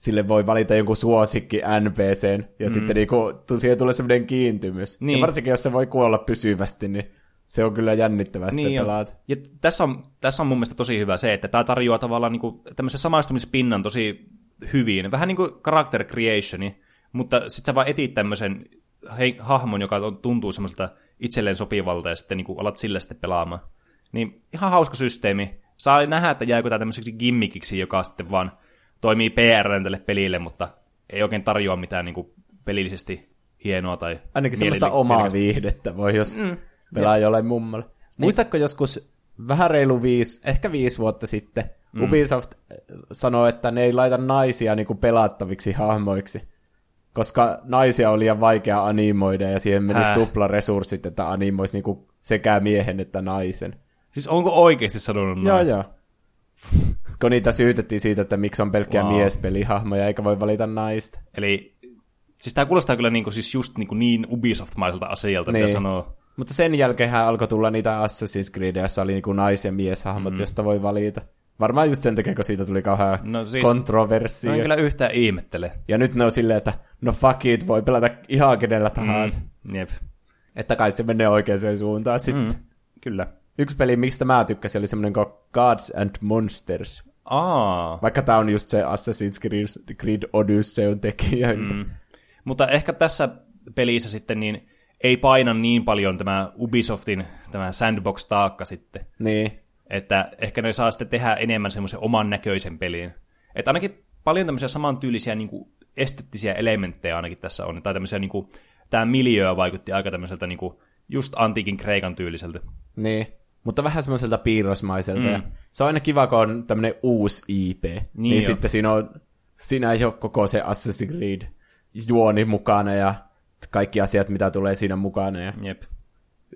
sille voi valita jonkun suosikki NPCn, ja mm. sitten niinku, siihen tulee semmoinen kiintymys. Niin. Ja varsinkin, jos se voi kuolla pysyvästi, niin se on kyllä jännittävästi niin pelaat. Ja tässä on, tässä on mun mielestä tosi hyvä se, että tämä tarjoaa tavallaan niinku tämmöisen samaistumispinnan tosi hyvin. Vähän niin kuin character creationi, mutta sitten sä vaan etit tämmöisen hei, hahmon, joka tuntuu semmoiselta itselleen sopivalta, ja sitten niinku alat sillä sitten pelaamaan. Niin ihan hauska systeemi. Saa nähdä, että jääkö tämä tämmöiseksi gimmikiksi, joka sitten vaan toimii PR tälle pelille, mutta ei oikein tarjoa mitään niin kuin pelillisesti hienoa tai Ainakin semmoista omaa viihdettä voi, jos mm. pelaa ja. jollain mummalle. Niin. Muistatko joskus vähän reilu viisi, ehkä viisi vuotta sitten, mm. Ubisoft äh, sanoi, että ne ei laita naisia niin kuin pelattaviksi hahmoiksi, koska naisia oli liian vaikea animoida ja siihen menisi tupla resurssit, että animoisi niin kuin sekä miehen että naisen. Siis onko oikeasti sanonut noin? Joo, joo. Kun niitä syytettiin siitä, että miksi on pelkkiä Wow. miespelihahmoja, eikä voi valita naista. Eli siis tämä kuulostaa kyllä niinku, siis just niinku niin Ubisoft-maiselta asialta, niin. mitä Niin. sanoo. Mutta sen jälkeen alkoi tulla niitä Assassin's Creed, joissa oli niinku nais- ja mieshahmot, mm. josta voi valita. Varmaan just sen takia, kun siitä tuli kauhean No no, siis- kontroversio. Mä en kyllä yhtään ihmettele. Ja nyt ne on silleen, että no fuck it, voi pelata ihan kenellä tahansa. Mm. Jep. Että kai se menee oikeaan suuntaan sitten. Mm. Kyllä. Yksi peli, mistä mä tykkäsin, oli semmoinen kuin Gods and Monsters. Aa. Vaikka tää on just se Assassin's Creed, Creed Odysseyn tekijä. Mm. Mutta ehkä tässä pelissä sitten niin ei paina niin paljon tämä Ubisoftin tämä sandbox-taakka sitten. Niin. Että ehkä ne saa sitten tehdä enemmän semmoisen oman näköisen pelin. Että ainakin paljon tämmöisiä samantyylisiä niin kuin esteettisiä elementtejä ainakin tässä on. Tai tämmöisiä niin kuin, tämä miljöö vaikutti aika tämmöiseltä niin kuin, just antiikin Kreikan tyyliseltä. Niin. Mutta vähän semmoiselta piirrosmaiselta. Mm. Ja se on aina kiva, kun on tämmöinen uusi IP. Niin, niin jo. sitten siinä on, siinä ei ole koko se Assassin's Creed juoni mukana ja kaikki asiat, mitä tulee siinä mukana. Ja Jep.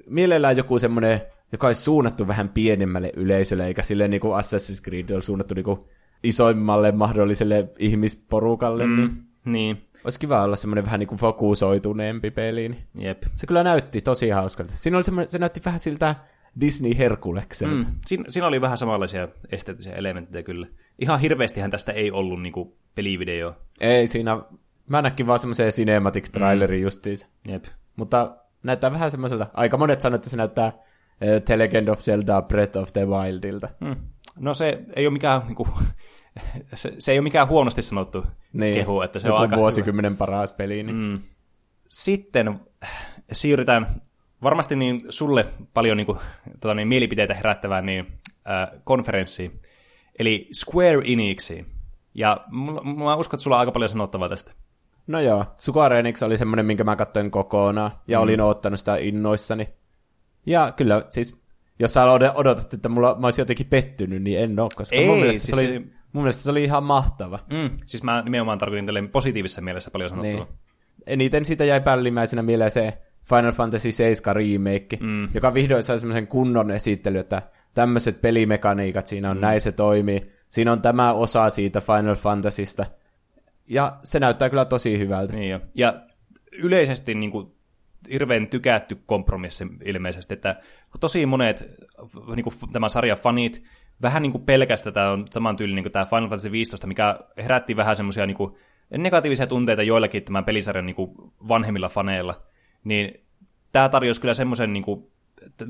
mielellään joku semmoinen, joka olisi suunnattu vähän pienemmälle yleisölle, eikä sille niin kuin Assassin's Creed on suunnattu niin kuin isoimmalle mahdolliselle ihmisporukalle. Mm. Niin Niin. olisi kiva olla semmoinen vähän niin kuin fokusoituneempi peli. Niin Jep. se kyllä näytti tosi hauskalta. Siinä oli se näytti vähän siltä Disney Herkulekselta. Mm. Siin, siinä oli vähän samanlaisia esteettisiä elementtejä kyllä. Ihan hirveästihän tästä ei ollut niinku pelivideo. Ei siinä, mä näkin vaan semmoisen cinematic trailerin mm. justiinsa. Jep. Mutta näyttää vähän semmoiselta, aika monet sanoo, että se näyttää uh, The Legend of Zelda Breath of the Wildilta. Mm. No se ei ole mikään, niinku, se, se ei ole mikään huonosti sanottu Niin, kehu, että se joku on aika vuosikymmenen paras peli. Niin. Mm. Sitten siirrytään varmasti niin sulle paljon niin kuin, tota niin, mielipiteitä herättävään niin, äh, konferenssiin, eli Square Enixiin. Ja mulla- mä uskon, että sulla on aika paljon sanottavaa tästä. No joo, Square Enix oli semmoinen, minkä mä katsoin kokonaan, ja mm. olin odottanut sitä innoissani. Ja kyllä, siis, jos sä od- odotat, että mulla, mä olisin jotenkin pettynyt, niin en ole, koska Ei, mun, mielestä siis se oli, mun mielestä se oli ihan mahtava. Mm. Siis mä nimenomaan tarkoitin positiivisessa mielessä paljon sanottavaa. Niin. Eniten siitä jäi päällimmäisenä mieleen se Final Fantasy 7 remake, mm. joka vihdoin sai semmoisen kunnon esittely, että tämmöiset pelimekaniikat siinä on, mm. näin se toimii. Siinä on tämä osa siitä Final Fantasysta. Ja se näyttää kyllä tosi hyvältä. Niin jo. Ja yleisesti niin kuin, hirveän tykätty kompromissi ilmeisesti, että tosi monet niin kuin, tämän sarjan fanit vähän niin kuin pelkästä tämä on saman tyyli niin kuin tämä Final Fantasy 15, mikä herätti vähän semmoisia niin negatiivisia tunteita joillakin tämän pelisarjan niin kuin, vanhemmilla faneilla, niin tämä tarjosi kyllä semmoisen niin kuin,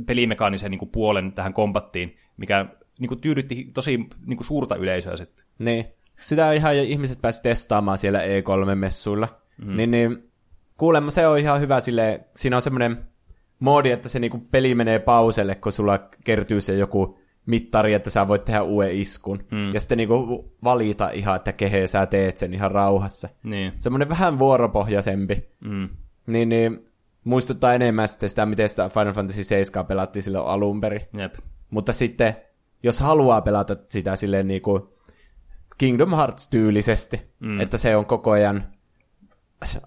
pelimekaanisen niin kuin, puolen tähän kombattiin, mikä niin kuin, tyydytti tosi niin kuin, suurta yleisöä sitten. Niin. Sitä ihan ihmiset pääsi testaamaan siellä E3-messuilla. Mm. Niin, niin kuulemma se on ihan hyvä sille siinä on semmoinen moodi, että se niinku peli menee pauselle, kun sulla kertyy se joku mittari, että sä voit tehdä uuden iskun. Mm. Ja sitten niinku valita ihan, että kehen sä teet sen ihan rauhassa. Niin. Semmoinen vähän vuoropohjaisempi. Mm. Niin, niin muistuttaa enemmän sitten sitä, miten sitä Final Fantasy 7 pelattiin silloin alun perin. Jep. Mutta sitten, jos haluaa pelata sitä silleen niin kuin Kingdom Hearts-tyylisesti, mm. että se on koko ajan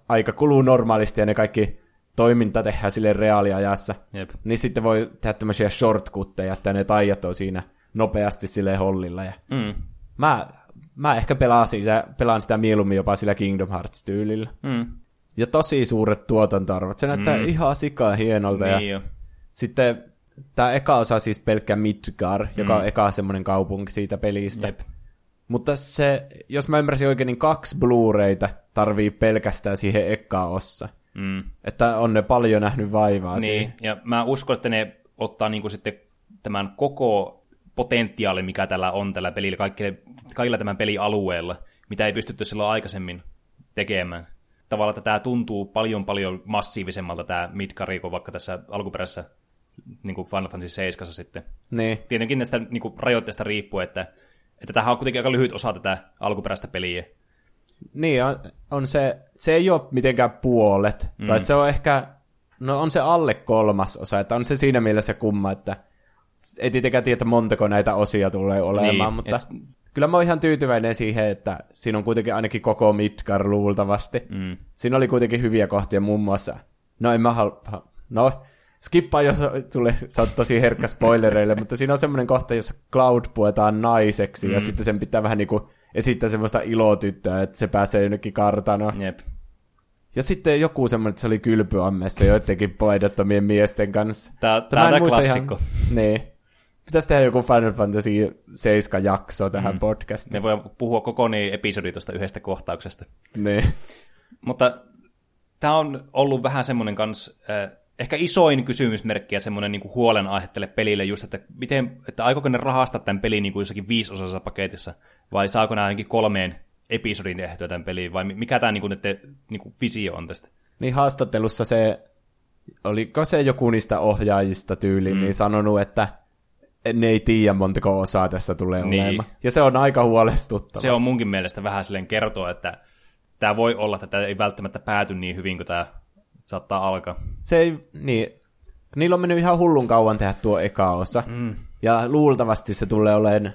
aika kuluu normaalisti ja ne kaikki toiminta tehdään sille reaaliajassa, Jep. niin sitten voi tehdä tämmöisiä shortcutteja, että ne taijat on siinä nopeasti sille hollilla. Ja Mm. mä, mä ehkä pelaan sitä, pelaan sitä mieluummin jopa sillä Kingdom Hearts-tyylillä. Mm. Ja tosi suuret tuotantoarvot. Se näyttää mm. ihan sikaa hienolta. ja Niin jo. sitten tämä eka osa siis pelkkä Midgar, joka on eka semmoinen kaupunki siitä pelistä. Jep. Mutta se, jos mä ymmärsin oikein, niin kaksi Blu-rayta tarvii pelkästään siihen ekaan ossa. Mm. Että on ne paljon nähnyt vaivaa Niin, siihen. ja mä uskon, että ne ottaa niinku sitten tämän koko potentiaali, mikä tällä on tällä pelillä, kaikille, kaikilla tämän pelialueella, mitä ei pystytty silloin aikaisemmin tekemään. Tavallaan, että tämä tuntuu paljon paljon massiivisemmalta tämä Midgari kuin vaikka tässä alkuperäisessä niin kuin Final Fantasy 7 sitten. Niin. Tietenkin näistä niin kuin rajoitteista riippuu, että, että tämähän on kuitenkin aika lyhyt osa tätä alkuperäistä peliä. Niin, on, on se, se ei ole mitenkään puolet. Mm. Tai se on ehkä, no on se alle kolmas osa, että on se siinä mielessä kumma, että ei tietenkään tiedä, montako näitä osia tulee olemaan, Niin, mutta et- kyllä mä oon ihan tyytyväinen siihen, että siinä on kuitenkin ainakin koko Midgar luultavasti. Mm. Siinä oli kuitenkin hyviä kohtia muun muassa, no en mä halua, no skippaa, jos sulle, sä oot tosi herkkä spoilereille, mutta siinä on semmoinen kohta, jossa Cloud puetaan naiseksi, mm. ja sitten sen pitää vähän niinku esittää semmoista ilotyttöä, että se pääsee jonnekin kartanoon. Jep. Ja sitten joku semmoinen, että se oli kylpyammessa joidenkin paidottomien miesten kanssa. Tää, tää tää klassikko. Ihan, niin. Pitäisi tehdä joku Final Fantasy 7 jakso tähän mm. podcastiin. Ne voi puhua koko niin episodi tuosta yhdestä kohtauksesta. Niin. Mutta tämä on ollut vähän semmoinen kans, äh, ehkä isoin kysymysmerkki ja semmoinen niin huolenaihe tälle pelille just, että, miten, että aikooko ne rahastaa tämän pelin niin kuin jossakin viisosassa paketissa, vai saako nämä ainakin kolmeen episodin tehtyä tämän peliin, vai mikä tämä niin kuin, että, niin kuin visio on tästä? Niin haastattelussa se, oliko se joku niistä ohjaajista tyyli, mm. niin sanonut, että ne ei tiedä montako osaa tässä tulee Niin. olemaan. Ja se on aika huolestuttava. Se on munkin mielestä vähän silleen kertoa, että tämä voi olla, että tämä ei välttämättä pääty niin hyvin kuin tämä saattaa alkaa. se ei, niin, niillä on mennyt ihan hullun kauan tehdä tuo eka osa. Mm. Ja luultavasti se tulee olemaan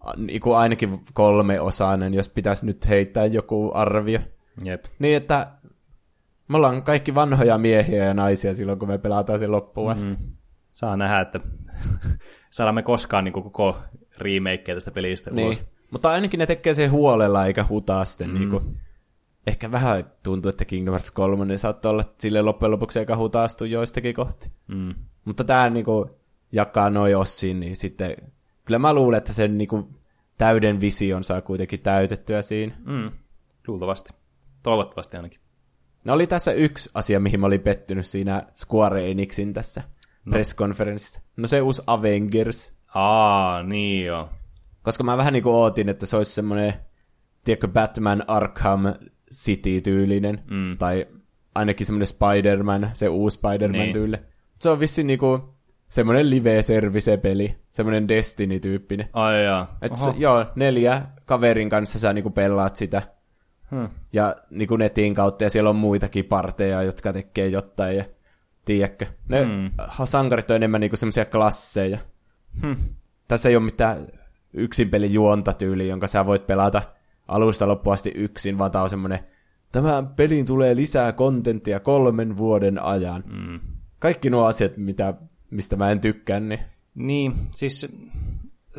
a- niinku ainakin kolmeosainen, jos pitäisi nyt heittää joku arvio. Jep. Niin, että me ollaan kaikki vanhoja miehiä ja naisia silloin, kun me pelataan sen loppuun asti. Mm. Saa nähdä, että saadaan me koskaan niin koko remakeä tästä pelistä Niin. ulos. Mutta ainakin ne tekee sen huolella eikä hutaa sitten. Mm. Niinku, ehkä vähän tuntuu, että Kingdom Hearts 3 niin saattoi olla sille loppujen lopuksi eikä hutaastu joistakin kohti. Mm. Mutta tämä niinku jakaa noin ossiin, niin sitten kyllä mä luulen, että sen niinku täyden vision saa kuitenkin täytettyä siinä. Mm. Luultavasti. Toivottavasti ainakin. No oli tässä yksi asia, mihin mä olin pettynyt siinä Square Enixin tässä no. presskonferenssissa. No se uusi Avengers. Aa, niin joo. Koska mä vähän niinku ootin, että se olisi semmoinen, tiedätkö, Batman Arkham City-tyylinen. Mm. Tai ainakin semmoinen Spider-Man, se uusi Spider-Man Niin. tyyli. Se on vissi niinku semmoinen live-service-peli, semmoinen Destiny-tyyppinen. Ai jaa. Et se, joo, neljä kaverin kanssa sä niinku pelaat sitä. Hmm. Ja niinku netin kautta, ja siellä on muitakin parteja, jotka tekee jotain, ja tiedätkö. Ne Hmm. sankarit on enemmän niinku semmoisia klasseja. Hmm. Tässä ei ole mitään yksin pelin juontatyyli, jonka sä voit pelata alusta loppuun asti yksin, vaan tää on semmoinen, tämän pelin tulee lisää kontenttia kolmen vuoden ajan. Mm. Kaikki nuo asiat, mitä, mistä mä en tykkää, niin Niin, siis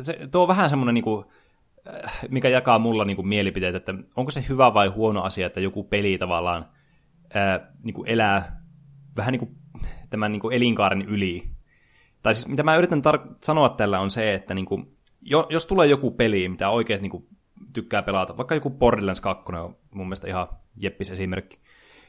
se, tuo on vähän semmoinen, niinku, äh, mikä jakaa mulla niinku mielipiteet, että onko se hyvä vai huono asia, että joku peli tavallaan ää, niinku elää vähän niinku tämän niinku elinkaaren yli. Tai siis mitä mä yritän tar- sanoa tällä on se, että niinku, jo, jos tulee joku peli, mitä oikeasti niinku tykkää pelata, vaikka joku Borderlands 2 on mun mielestä ihan jeppis esimerkki.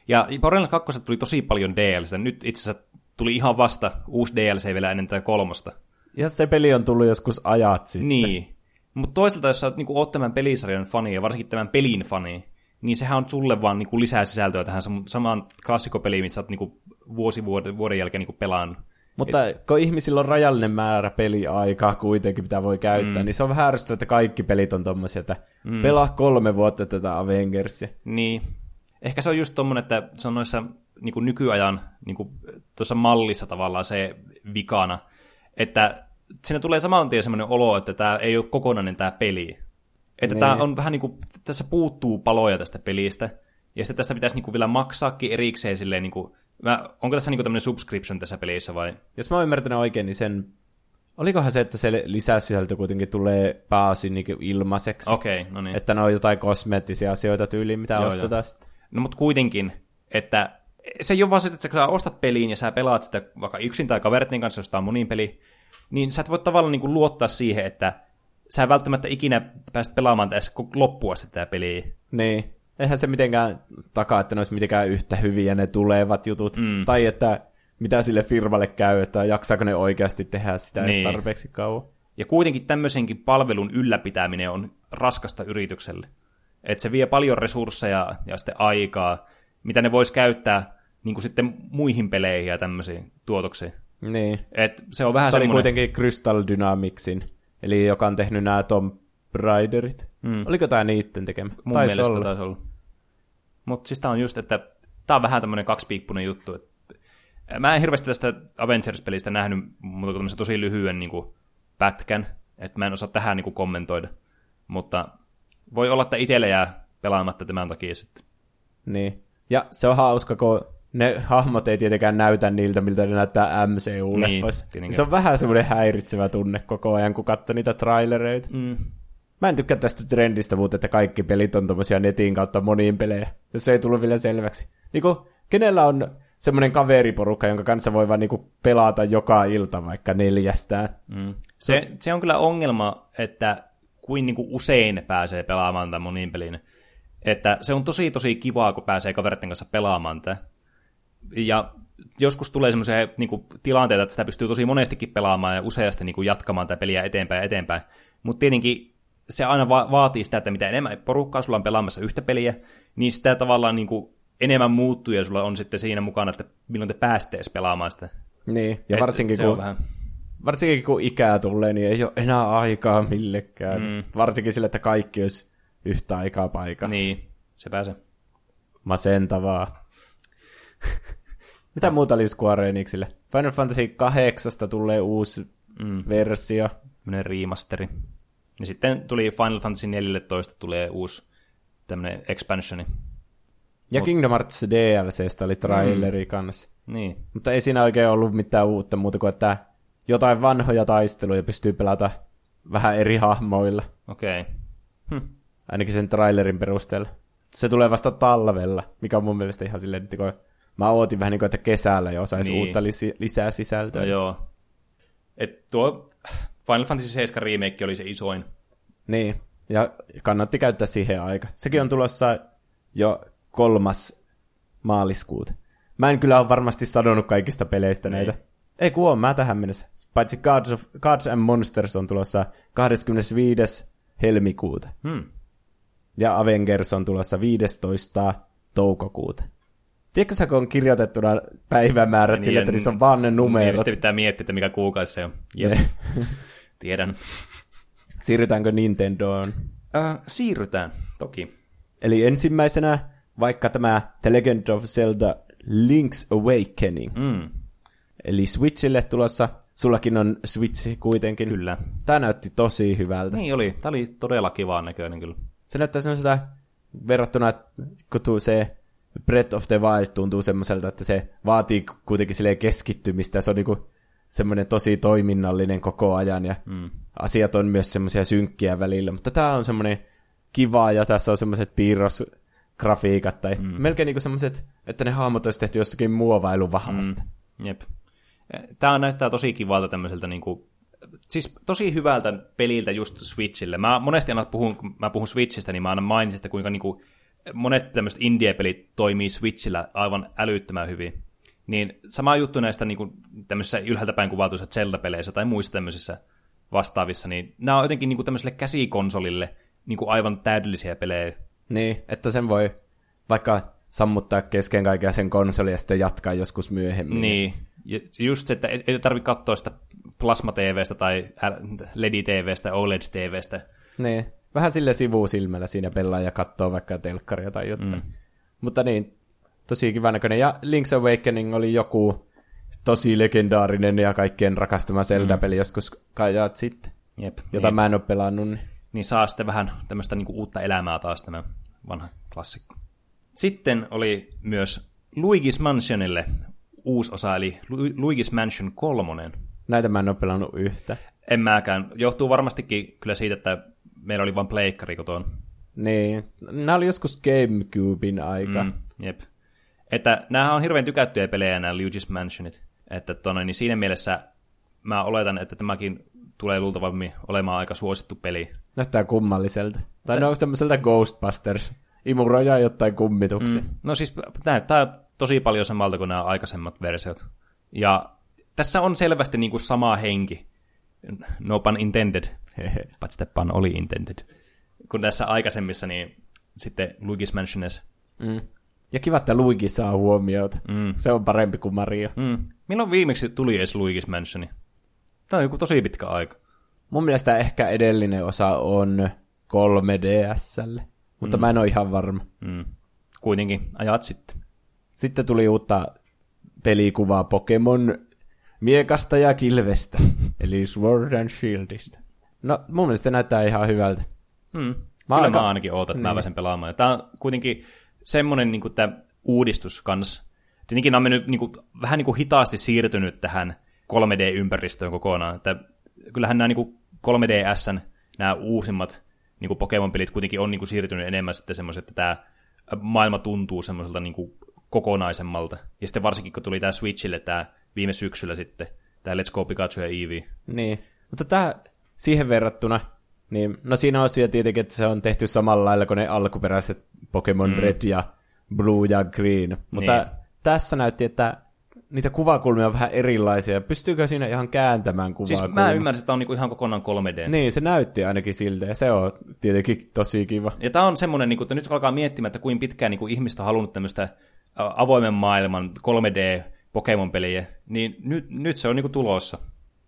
Ja Borderlands 2 tuli tosi paljon DLC. Nyt itse asiassa tuli ihan vasta uusi DLC vielä ennen tätä kolmosta. ja se peli on tullut joskus ajat sitten. Niin. Mutta toisaalta, jos sä oot, niinku, oot tämän pelisarjan fani ja varsinkin tämän pelin fani, niin sehän on sulle vaan niinku, lisää sisältöä tähän sam- samaan klassikopeliin, mitä sä oot niinku, vuosi vuoden, vuoden jälkeen niinku, pelannut. Mutta kun ihmisillä on rajallinen määrä peliaikaa kuitenkin, mitä voi käyttää, mm. niin se on vähän ärsyttävää, että kaikki pelit on tommosia, että mm. pelaa kolme vuotta tätä Avengersia. Niin. Ehkä se on just tommonen, että se on noissa niinku, nykyajan niinku, tuossa mallissa tavallaan se vikana, että siinä tulee saman tien semmoinen olo, että tämä ei ole kokonainen tämä peli. Että Niin. tämä on vähän niin kuin, tässä puuttuu paloja tästä pelistä, ja sitten tässä pitäisi niinku vielä maksaakin erikseen silleen, niinku, mä, onko tässä niinku tämmöinen subscription tässä pelissä vai? Jos mä oon ymmärtänyt oikein, niin sen... Olikohan se, että se lisäsisältö kuitenkin tulee pääosin niin ilmaiseksi? Okei, okay, no niin. Että ne on jotain kosmeettisia asioita tyyliin, mitä Joo, ostetaan sitten. No mutta kuitenkin, että se ei ole vaan se, että sä ostat peliin ja sä pelaat sitä vaikka yksin tai kavertin kanssa, jos tää on monin peli, niin sä et voi tavallaan niin kuin luottaa siihen, että sä välttämättä ikinä päästä pelaamaan tässä loppuun asti tää peli. Niin. Eihän se mitenkään takaa, että ne olisi mitenkään yhtä hyviä ne tulevat jutut. Mm. Tai että mitä sille firmalle käy, että jaksaako ne oikeasti tehdä sitä niin. Edes tarpeeksi kauan. Ja kuitenkin tämmöisenkin palvelun ylläpitäminen on raskasta yritykselle. Että se vie paljon resursseja ja sitten aikaa, mitä ne vois käyttää niin kuin sitten muihin peleihin ja tämmöisiin tuotoksiin. Niin. Et se on vähän se oli semmoinen... kuitenkin Crystal Dynamicsin, eli joka on tehnyt nämä Tom Raiderit. Mm. Oliko tämä niitten tekemä? Mun Taisi mielestä olla. taisi olla. Mutta siis tää on just, että tää on vähän tämmöinen kaksipiippunen juttu. Et mä en hirveästi tästä Avengers-pelistä nähnyt muuta kuin tosi lyhyen niin kuin, pätkän, että mä en osaa tähän niin kuin, kommentoida. Mutta voi olla, että itselle jää pelaamatta tämän takia sitten. Niin. Ja se on hauska, kun ne hahmot ei tietenkään näytä niiltä, miltä ne näyttää MCU-leffoissa. Niin, se on vähän semmoinen häiritsevä tunne koko ajan, kun katsoo niitä trailereita. Mm. Mä en tykkää tästä trendistä, mutta että kaikki pelit on tommosia netin kautta moniin pelejä, jos se ei tullut vielä selväksi. Niinku, kenellä on semmoinen kaveriporukka, jonka kanssa voi vaan niinku pelata joka ilta vaikka neljästään. Mm. Se, se on kyllä ongelma, että kuin niinku usein pääsee pelaamaan tämän monin pelin. Että se on tosi tosi kivaa, kun pääsee kaveritten kanssa pelaamaan tätä. Ja joskus tulee semmoisia niinku, tilanteita, että sitä pystyy tosi monestikin pelaamaan ja useasti niinku, jatkamaan tätä peliä eteenpäin ja eteenpäin. Mutta tietenkin se aina va- vaatii sitä, että mitä enemmän porukkaa sulla on pelaamassa yhtä peliä, niin sitä tavallaan niinku, enemmän muuttuu ja sulla on sitten siinä mukana, että milloin te pääsette edes pelaamaan sitä. Niin, ja Et varsinkin kun, vähän... varsinkin kun ikää tulee, niin ei ole enää aikaa millekään. Mm. Varsinkin sille, että kaikki olisi yhtä aikaa paikalla. Niin, se pääsee. Masentavaa. Mitä muuta oli Square Enixille? Final Fantasy 8 tulee uusi mm. versio. Tämmöinen remasteri. Ja sitten tuli Final Fantasy 14 tulee uusi tämmöinen expansioni. Ja Kingdom Hearts DLCstä oli traileri mm. kanssa. Niin. Mutta ei siinä oikein ollut mitään uutta muuta kuin, että jotain vanhoja taisteluja pystyy pelata vähän eri hahmoilla. Okei. Okay. Hm. Ainakin sen trailerin perusteella. Se tulee vasta talvella, mikä on mun mielestä ihan silleen, että kun mä ootin vähän niin kuin, että kesällä jo saisi Niin. uutta lis- lisää sisältöä. No joo. Et tuo Final Fantasy 7 remake oli se isoin. Niin, ja kannatti käyttää siihen aika. Sekin on tulossa jo kolmas maaliskuuta. Mä en kyllä ole varmasti sanonut kaikista peleistä Niin. näitä. Ei kun on, mä tähän mennessä. Paitsi Gods, of, Gods and Monsters on tulossa 25. helmikuuta. Hmm. Ja Avengers on tulossa 15. toukokuuta. Tiedätkö sä, kun on kirjoitettuna päivämäärät Niin, sille, että niissä on vaan ne numerot? Niin, sitten pitää miettiä, että mikä kuukausi se on. Jep. Tiedän. Siirrytäänkö Nintendoon? Äh, siirrytään, toki. Eli ensimmäisenä vaikka tämä The Legend of Zelda Link's Awakening. Mm, Eli Switchille tulossa. Sullakin on Switch kuitenkin. kyllä. Tämä näytti tosi hyvältä. Niin oli. Tämä oli todella kivaa näköinen kyllä. Se näyttää semmoiselta, verrattuna, kun se Breath of the Wild tuntuu semmoiselta, että se vaatii kuitenkin silleen keskittymistä. Se on niinku semmoinen tosi toiminnallinen koko ajan ja mm. asiat on myös semmoisia synkkiä välillä. Mutta tämä on semmoinen kiva ja tässä on semmoiset piirrosgrafiikat tai mm. melkein niinku semmoiset, että ne hahmot olisi tehty jostakin muovailuvahasta. Mm. Jep. Tämä näyttää tosi kivalta tämmöiseltä niinku, siis tosi hyvältä peliltä just Switchille. Mä monesti aina puhun, kun mä puhun Switchistä, niin mä aina mainitsin, että kuinka niinku monet tämmöiset indie-pelit toimii Switchillä aivan älyttömän hyvin. Niin sama juttu näistä niinku, tämmöisissä ylhäältä päin kuvatuissa Zelda-peleissä tai muissa tämmöisissä vastaavissa, niin nämä on jotenkin niinku tämmöiselle käsikonsolille niinku aivan täydellisiä pelejä. Niin, että sen voi vaikka sammuttaa kesken kaikkea sen konsoli ja sitten jatkaa joskus myöhemmin. Niin, ja just se, että ei ei tarvitse katsoa sitä Plasma-TVstä tai LED-TVstä, OLED-TVstä. Niin, vähän sille sivusilmällä siinä pelaa ja katsoo vaikka telkkaria tai jotain. Mm. Mutta niin, tosi kiva näköinen. Ja Link's Awakening oli joku tosi legendaarinen ja kaikkien rakastama Zelda-peli joskus kajaat sitten, Jep, jota niin, mä en ole pelannut. Niin. niin saa sitten vähän tämmöistä niinku uutta elämää taas tämä vanha klassikko. Sitten oli myös Luigi's Mansionille uusi osa, eli Lu- Luigi's Mansion 3. Näitä mä en ole pelannut yhtä. En mäkään. Johtuu varmastikin kyllä siitä, että meillä oli vain pleikkari koton. Niin, nämä oli joskus Gamecubein aika. Mm. Jep. Että näähän on hirveän tykättyjä pelejä nämä Luigi's Mansionit. Että tonne, niin siinä mielessä mä oletan, että tämäkin tulee luultavasti olemaan aika suosittu peli. Näyttää kummalliselta. Tai ne on semmoiselta Ghostbusters. Imurojaa jotain kummituksia. Mm. No siis näyttää tosi paljon samalta kuin nämä aikaisemmat versiot. Ja tässä on selvästi niin kuin sama henki. No pun intended. Paitsi että pun oli intended. Kun tässä aikaisemmissa, niin sitten Luigi's Mansiones. Mm. Ja kiva, että Luigi saa huomiota. Mm. Se on parempi kuin Mario. Mm. Milloin viimeksi tuli edes Luigi's Mansioni? Tämä on joku tosi pitkä aika. Mun mielestä ehkä edellinen osa on 3DSlle, mutta mm. mä en ole ihan varma. Mm. Kuitenkin ajat sitten. Sitten tuli uutta pelikuvaa Pokemon miekasta ja kilvestä, eli Sword and Shieldista. No, mun mielestä se näyttää ihan hyvältä. Mm. Mä Kyllä aika- mä ainakin ootan, että mä pääsen pelaamaan. Tämä on kuitenkin semmoinen niin kuin, tämä uudistus kans, Tietenkin nämä on mennyt niin kuin, vähän niin kuin hitaasti siirtynyt tähän 3D-ympäristöön kokonaan. Että kyllähän nämä niin kuin 3DSn nämä uusimmat niin kuin Pokemon-pelit kuitenkin on niin kuin siirtynyt enemmän sitten semmoiset, että tämä maailma tuntuu semmoiselta niin kuin kokonaisemmalta. Ja sitten varsinkin, kun tuli tämä Switchille tämä viime syksyllä sitten, tämä Let's Go Pikachu ja Eevee. Niin, mutta tämä siihen verrattuna, niin, no siinä on siellä tietenkin, että se on tehty samalla lailla kuin ne alkuperäiset Pokemon mm. Red ja Blue ja Green, mutta niin. tässä näytti, että niitä kuvakulmia on vähän erilaisia. Pystyykö siinä ihan kääntämään kuvakulmia? Siis mä ymmärsin, että tämä on niinku ihan kokonaan 3D. Niin, se näytti ainakin siltä, ja se on tietenkin tosi kiva. Ja tämä on semmoinen, niin että nyt alkaa miettimään, että kuinka pitkään niin ihmistä on halunnut tämmöistä avoimen maailman 3D Pokemon-peliä, niin nyt, nyt se on niin tulossa.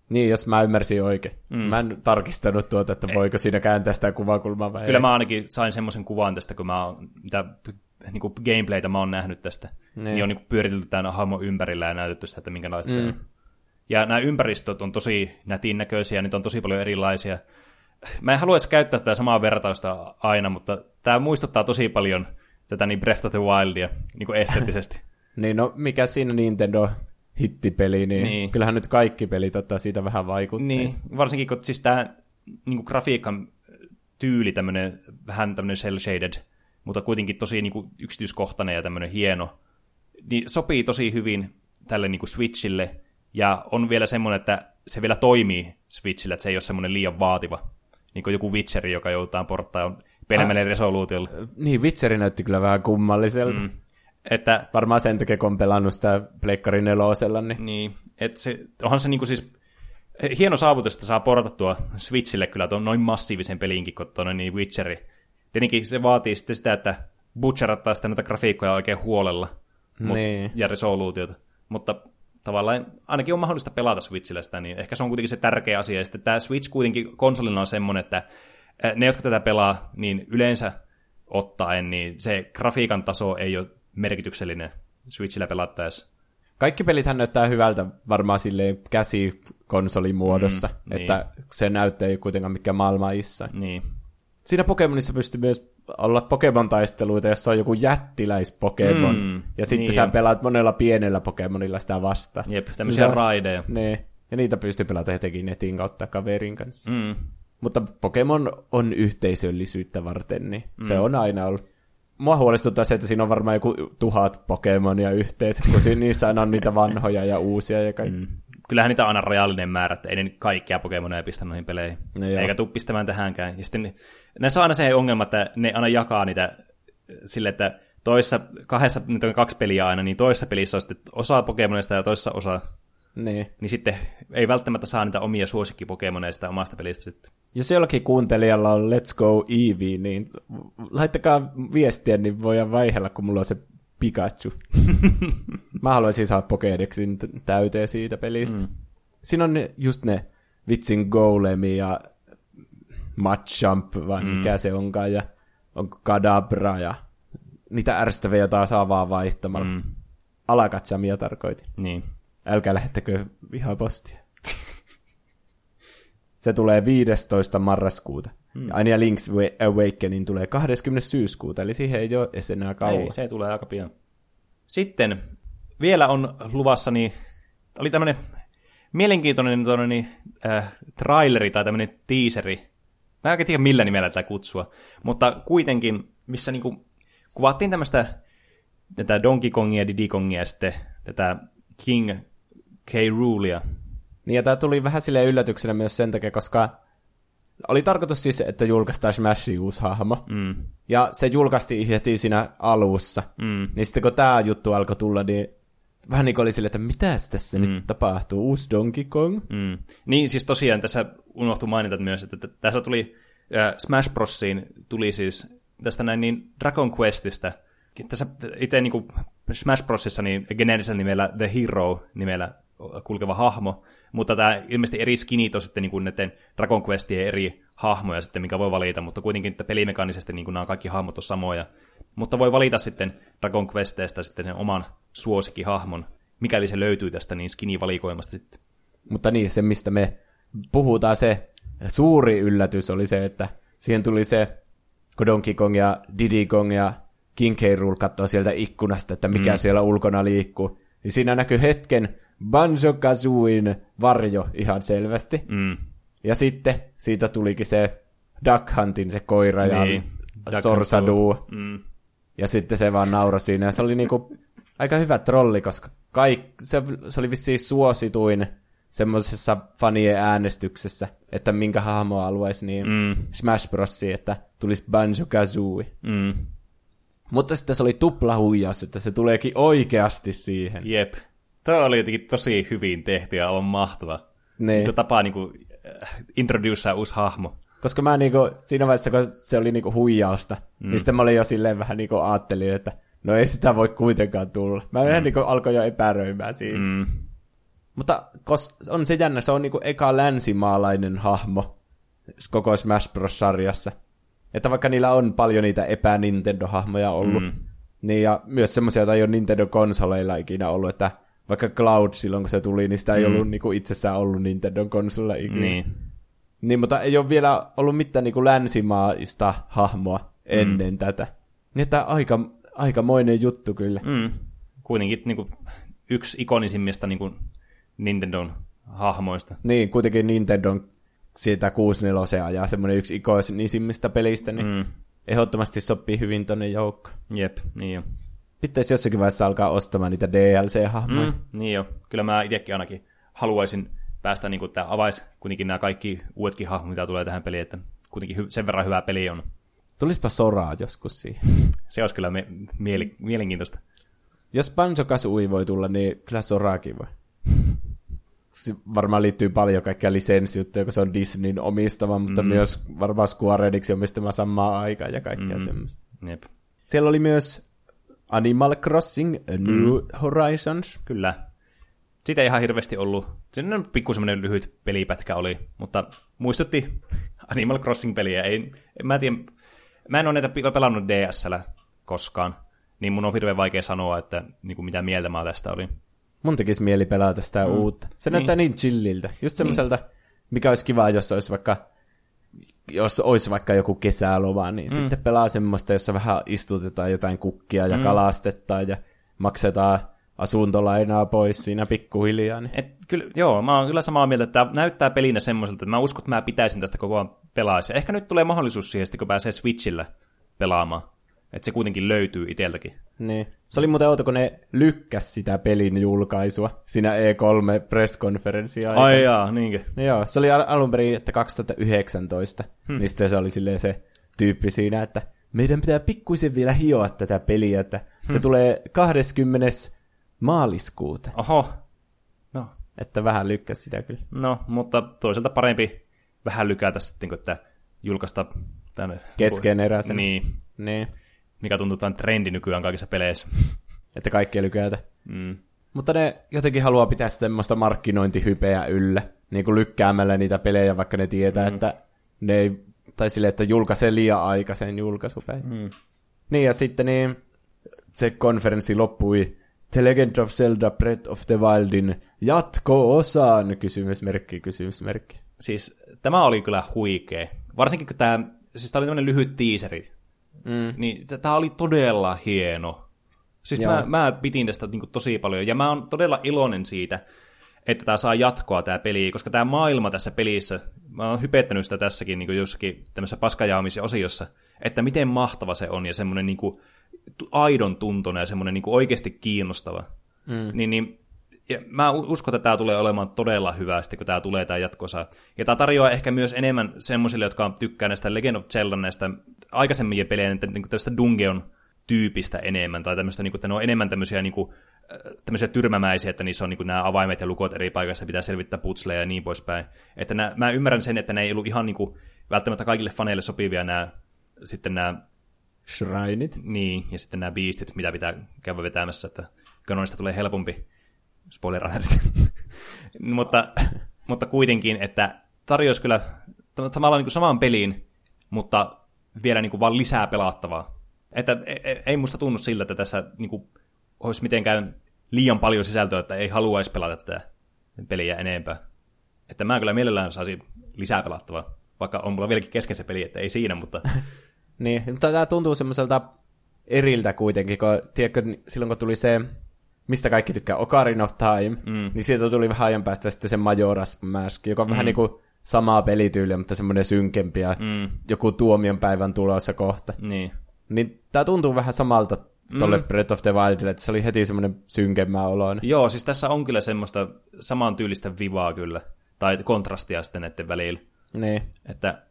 Niin, jos mä ymmärsin oikein. Mm. Mä en tarkistanut tuota, että voiko siinä kääntää sitä kuvakulmaa vai Kyllä ei. mä ainakin sain semmoisen kuvan tästä, kun mä oon, mitä niin kuin gameplaytä mä oon nähnyt tästä. Niin, niin on niin kuin pyöritelty tämän hahmon ympärillä ja näytetty sitä, että minkälaista mm. se on. Ja nämä ympäristöt on tosi nätin näköisiä, niitä on tosi paljon erilaisia. Mä en haluaisi käyttää tätä samaa vertausta aina, mutta tämä muistuttaa tosi paljon tätä niin Breath of the Wildia niin kuin esteettisesti. niin, no mikä siinä Nintendo hittipeli, niin, niin. kyllähän nyt kaikki pelit ottaa siitä vähän vaikuttaa. Niin, varsinkin kun siis tämä niin kuin grafiikan tyyli, tämmöinen, vähän tämmöinen cel-shaded, mutta kuitenkin tosi niin kuin yksityiskohtainen ja tämmöinen hieno, niin sopii tosi hyvin tälle niin kuin Switchille, ja on vielä semmoinen, että se vielä toimii Switchillä, että se ei ole semmoinen liian vaativa, niin kuin joku Witcheri, joka joudutaan porttaa pienemmälle ah, resoluutiolle. Niin, Witcheri näytti kyllä vähän kummalliselta. Mm. Että, Varmaan sen takia, kun on pelannut sitä Pleikkari nelosella. Niin, niin että se, onhan se niinku siis hieno saavutus, että saa portattua Switchille kyllä tuon noin massiivisen pelinkin kuin tuon niin Witcheri. Tietenkin se vaatii sitten sitä, että butcherattaa sitä noita grafiikkoja oikein huolella niin. ja resoluutiota. Mutta tavallaan ainakin on mahdollista pelata Switchillä sitä, niin ehkä se on kuitenkin se tärkeä asia. Ja sitten tämä Switch kuitenkin konsolina on semmoinen, että ne, jotka tätä pelaa, niin yleensä ottaen, niin se grafiikan taso ei ole merkityksellinen Switchillä pelattaessa. Kaikki pelithän näyttää hyvältä varmaan silleen käsikonsolimuodossa, mm, että niin. se näyttää ei kuitenkaan mikään maailma issa. Niin. Siinä Pokemonissa pystyy myös olla Pokemon-taisteluita, jossa on joku jättiläis-Pokemon, mm, ja sitten niin sä pelaat monella pienellä Pokemonilla sitä vasta. Jep, tämmöisiä raideja. Niin, ja niitä pystyy pelata jotenkin netin kautta kaverin kanssa. Mm. Mutta Pokemon on yhteisöllisyyttä varten, niin mm. se on aina ollut mua huolestuttaa se, että siinä on varmaan joku tuhat Pokemonia yhteensä, kun niissä aina on niitä vanhoja ja uusia ja kaikki. Mm. Kyllähän niitä on aina rajallinen määrä, että ei ne kaikkia Pokemonia pistä noihin peleihin. No Eikä tule pistämään tähänkään. Ja sitten näissä on aina se ongelma, että ne aina jakaa niitä sille, että toissa, kahdessa, nyt on kaksi peliä aina, niin toisessa pelissä on sitten osa Pokemonista ja toisessa osa niin. niin sitten ei välttämättä saa niitä omia suosikkipokemoneista omasta pelistä sitten. Jos jollakin kuuntelijalla on Let's Go Eevee, niin laittakaa viestiä, niin voidaan vaihella, kun mulla on se Pikachu. Mä haluaisin saada Pokédexin täyteen siitä pelistä. Mm. Siinä on ne, just ne vitsin Golemi ja Machamp, vai mm. mikä se onkaan, ja on Kadabra ja niitä taas saa vaan vaihtamalla. Mm. Alakatsamia tarkoitin. Niin. Älkää lähettäkö vihapostia. Se tulee 15. marraskuuta. Hmm. Ja aina Link's Awakening tulee 20. syyskuuta, eli siihen ei ole edes enää kauan. Ei, se tulee aika pian. Sitten vielä on luvassa, niin oli tämmöinen mielenkiintoinen niin, äh, traileri tai tämmöinen teaseri. Mä en tiedä millä nimellä tätä kutsua, mutta kuitenkin, missä niinku kuvattiin tämmöistä tätä Donkey Kongia ja Diddy Kongia ja sitten tätä King K. Rulea. Niin ja tämä tuli vähän sille yllätyksenä myös sen takia, koska oli tarkoitus siis, että julkaistaan Smashin uusi hahmo. Mm. Ja se julkaistiin heti siinä alussa. Mm. Niin sitten kun tämä juttu alkoi tulla, niin vähän niin kuin oli sille, että mitä tässä mm. nyt tapahtuu, uusi Donkey Kong? Mm. Niin, siis tosiaan tässä unohtui mainita myös, että tässä tuli äh, Smash Brosiin tuli siis tästä näin niin Dragon Questista. Tässä itse niin kuin Smash Brosissa niin geneerisellä nimellä The Hero nimellä kulkeva hahmo, mutta tämä ilmeisesti eri skinit on sitten niin kuin näiden Dragon Questien eri hahmoja sitten, mikä voi valita, mutta kuitenkin että pelimekaanisesti niin kuin nämä kaikki hahmot on samoja. Mutta voi valita sitten Dragon Questeista sitten sen oman suosikkihahmon, mikäli se löytyy tästä niin skinivalikoimasta sitten. Mutta niin, se mistä me puhutaan, se suuri yllätys oli se, että siihen tuli se Donkey Kong ja Diddy Kong ja King K. Rool katsoo sieltä ikkunasta, että mikä Mm. siellä ulkona liikkuu. Niin siinä näkyy hetken Banjo Kazooin varjo ihan selvästi. Mm. Ja sitten siitä tulikin se Duck Huntin se koira ja Niin. Sorsadu. Mm. Ja sitten se vaan nauroi siinä. Ja se oli niinku aika hyvä trolli, koska kaik, se, se oli vissiin suosituin semmoisessa fanien äänestyksessä, että minkä hahmo haluaisi niin Mm. Smash Brosia, että tulisi Banjo Kazooie. Mm. Mutta sitten se oli tupla huijaus, että se tuleekin oikeasti siihen. Jep. Tuo oli jotenkin tosi hyvin tehty ja on mahtava. Niin. Niin. Tapa niinku, äh, introducea uusi hahmo. Koska mä niinku, siinä vaiheessa, kun se oli niinku huijausta, mm. niin sitten mä olin jo silleen vähän niinku ajattelin, että no ei sitä voi kuitenkaan tulla. Mä mm. niinku alkoi jo epäröimään siinä. Mm. Mutta kos, on se jännä, se on niinku eka länsimaalainen hahmo koko Smash Bros-sarjassa. Että vaikka niillä on paljon niitä epä-Nintendo-hahmoja ollut, mm. niin ja myös semmoisia, joita ei ole Nintendo-konsoleilla ikinä ollut, että vaikka Cloud silloin, kun se tuli, niin sitä ei mm. ollut niinku itsessään ollut Nintendo-konsolilla ikinä. Niin. Niin, mutta ei ole vielä ollut mitään niin kuin länsimaista hahmoa ennen mm. tätä. Niin, että aika, aikamoinen juttu kyllä. Mm. Kuitenkin niinku, yksi ikonisimmista niinku, Nintendon hahmoista. Niin, kuitenkin Nintendon siitä 64 ja semmoinen yksi ikonisimmista pelistä, niin. Mm. ehdottomasti sopii hyvin tonne joukkoon. Jep, niin jo. Pitäisi jossakin vaiheessa alkaa ostamaan niitä DLC-hahmoja. Mm. Niin jo. Kyllä mä itsekin ainakin haluaisin päästä, niin kuin tämä avaisi kuitenkin nämä kaikki uudetkin hahmot, mitä tulee tähän peliin, että kuitenkin sen verran hyvä peli on. Tulispa soraa joskus siihen. Se olisi kyllä me- mieli- mielenkiintoista. Jos Banjo Kazooie voi tulla, niin kyllä soraakin voi. Se varmaan liittyy paljon kaikkia lisenssijuttuja, kun se on Disneyn omistama, mutta mm. myös varmaan Square Enixin omistama samaan aikaan ja kaikkea mm. semmoista. Jep. Siellä oli myös Animal Crossing A New mm. Horizons. Kyllä. Siitä ei ihan hirveästi ollut. Siinä on pikku semmoinen lyhyt pelipätkä oli, mutta muistutti Animal Crossing-peliä. Ei, en, mä, tiedä, mä en ole näitä pelannut DSllä koskaan, niin mun on hirveän vaikea sanoa, että niin kuin mitä mieltä mä tästä oli. Mun tekisi mieli pelata sitä mm. uutta. Se niin. näyttää niin chilliltä. Just semmoiselta, niin. mikä olisi kiva, jos olisi vaikka jos olisi vaikka joku kesäloma, niin mm. sitten pelaa semmoista, jossa vähän istutetaan jotain kukkia ja mm. kalastetaan ja maksetaan asuntolainaa pois siinä pikkuhiljaa. Niin. Et, kyllä, joo, mä oon kyllä samaa mieltä, että tämä näyttää pelinä semmoiselta, että mä uskon, että mä pitäisin tästä koko ajan pelaa. Ehkä nyt tulee mahdollisuus siihen, kun pääsee Switchillä pelaamaan. Että se kuitenkin löytyy itseltäkin. Niin. Se oli muuten outo, kun ne lykkäs sitä pelin julkaisua siinä E3 press-konferenssia aikana. Ai jaa, niinkö? No joo, se oli al- alun perin, että 2019, hmm. niin sitten se oli silleen se tyyppi siinä, että meidän pitää pikkuisen vielä hioa tätä peliä, että hmm. se tulee 20. maaliskuuta. Oho. No, Että vähän lykkäs sitä kyllä. no, mutta toisaalta parempi vähän lykätä sitten, kun että julkaista tänne. Keskeneräisenä. Niin, Niin, mikä tuntuu tämän trendi nykyään kaikissa peleissä. että kaikkea lykätä. Mm. Mutta ne jotenkin haluaa pitää semmoista markkinointihypeä yllä, niin kuin lykkäämällä niitä pelejä, vaikka ne tietää, mm. että ne ei, tai sille, että julkaisee liian aikaisen julkaisupäin. Mm. Niin, ja sitten niin, se konferenssi loppui The Legend of Zelda Breath of the Wildin jatko-osaan, kysymysmerkki, kysymysmerkki. Siis tämä oli kyllä huikea. Varsinkin kun tämä, siis tämä oli tämmöinen lyhyt tiiseri. Mm. Niin tämä oli todella hieno. Siis Joo. mä, mä pidin tästä niin tosi paljon, ja mä oon todella iloinen siitä, että tämä saa jatkoa tämä peli, koska tämä maailma tässä pelissä, mä oon hypettänyt sitä tässäkin niin jossakin tämmöisessä paskajaamisen osiossa, että miten mahtava se on, ja semmoinen niin aidon tuntoinen ja semmoinen niin oikeasti kiinnostava. Mm. Niin, niin ja mä uskon, että tämä tulee olemaan todella hyvä, sitten kun tämä tulee tämä jatkosa. Ja tämä tarjoaa ehkä myös enemmän semmoisille, jotka tykkää näistä Legend of Zelda näistä aikaisemmien pelejä, niin niin tämmöistä dungeon tyypistä enemmän, tai tämmöistä, niin kuin, että ne on enemmän tämmöisiä, niin kuin, äh, tämmöisiä tyrmämäisiä, että niissä on niin kuin, nämä avaimet ja lukot eri paikassa, pitää selvittää putsleja ja niin poispäin. Että nämä, mä ymmärrän sen, että ne ei ollut ihan niin kuin, välttämättä kaikille faneille sopivia nämä, sitten nämä Shrineit. niin, ja sitten nämä biistit, mitä pitää käydä vetämässä, että kanonista tulee helpompi. Spoiler alertit. mutta, mutta kuitenkin, että tarjosi kyllä samalla niin kuin samaan peliin, mutta vielä niin kuin vaan lisää pelattavaa. Että ei- ei musta tunnu siltä, että tässä niin kuin, olisi mitenkään liian paljon sisältöä, että ei haluaisi pelata tätä peliä enempää. Että mä kyllä mielellään saisin lisää pelattavaa, vaikka on mulla vieläkin kesken se peli, että ei siinä, mutta Niin, mutta tämä tuntuu semmoiselta eriltä kuitenkin, kun tiedätkö, silloin kun tuli se, mistä kaikki tykkää, Ocarina of Time, mm. niin sieltä tuli vähän ajan päästä sitten se Majora's Mask, joka on mm. vähän niin kuin samaa pelityyliä, mutta semmoinen synkempi ja mm. joku tuomion päivän tulossa kohta. Niin. Niin tää tuntuu vähän samalta tolle mm. Breath of the Wildille, että se oli heti semmoinen synkemmä oloinen. Joo, siis tässä on kyllä semmoista saman tyylistä vivaa kyllä, tai kontrastia sitten näiden välillä. Niin. Että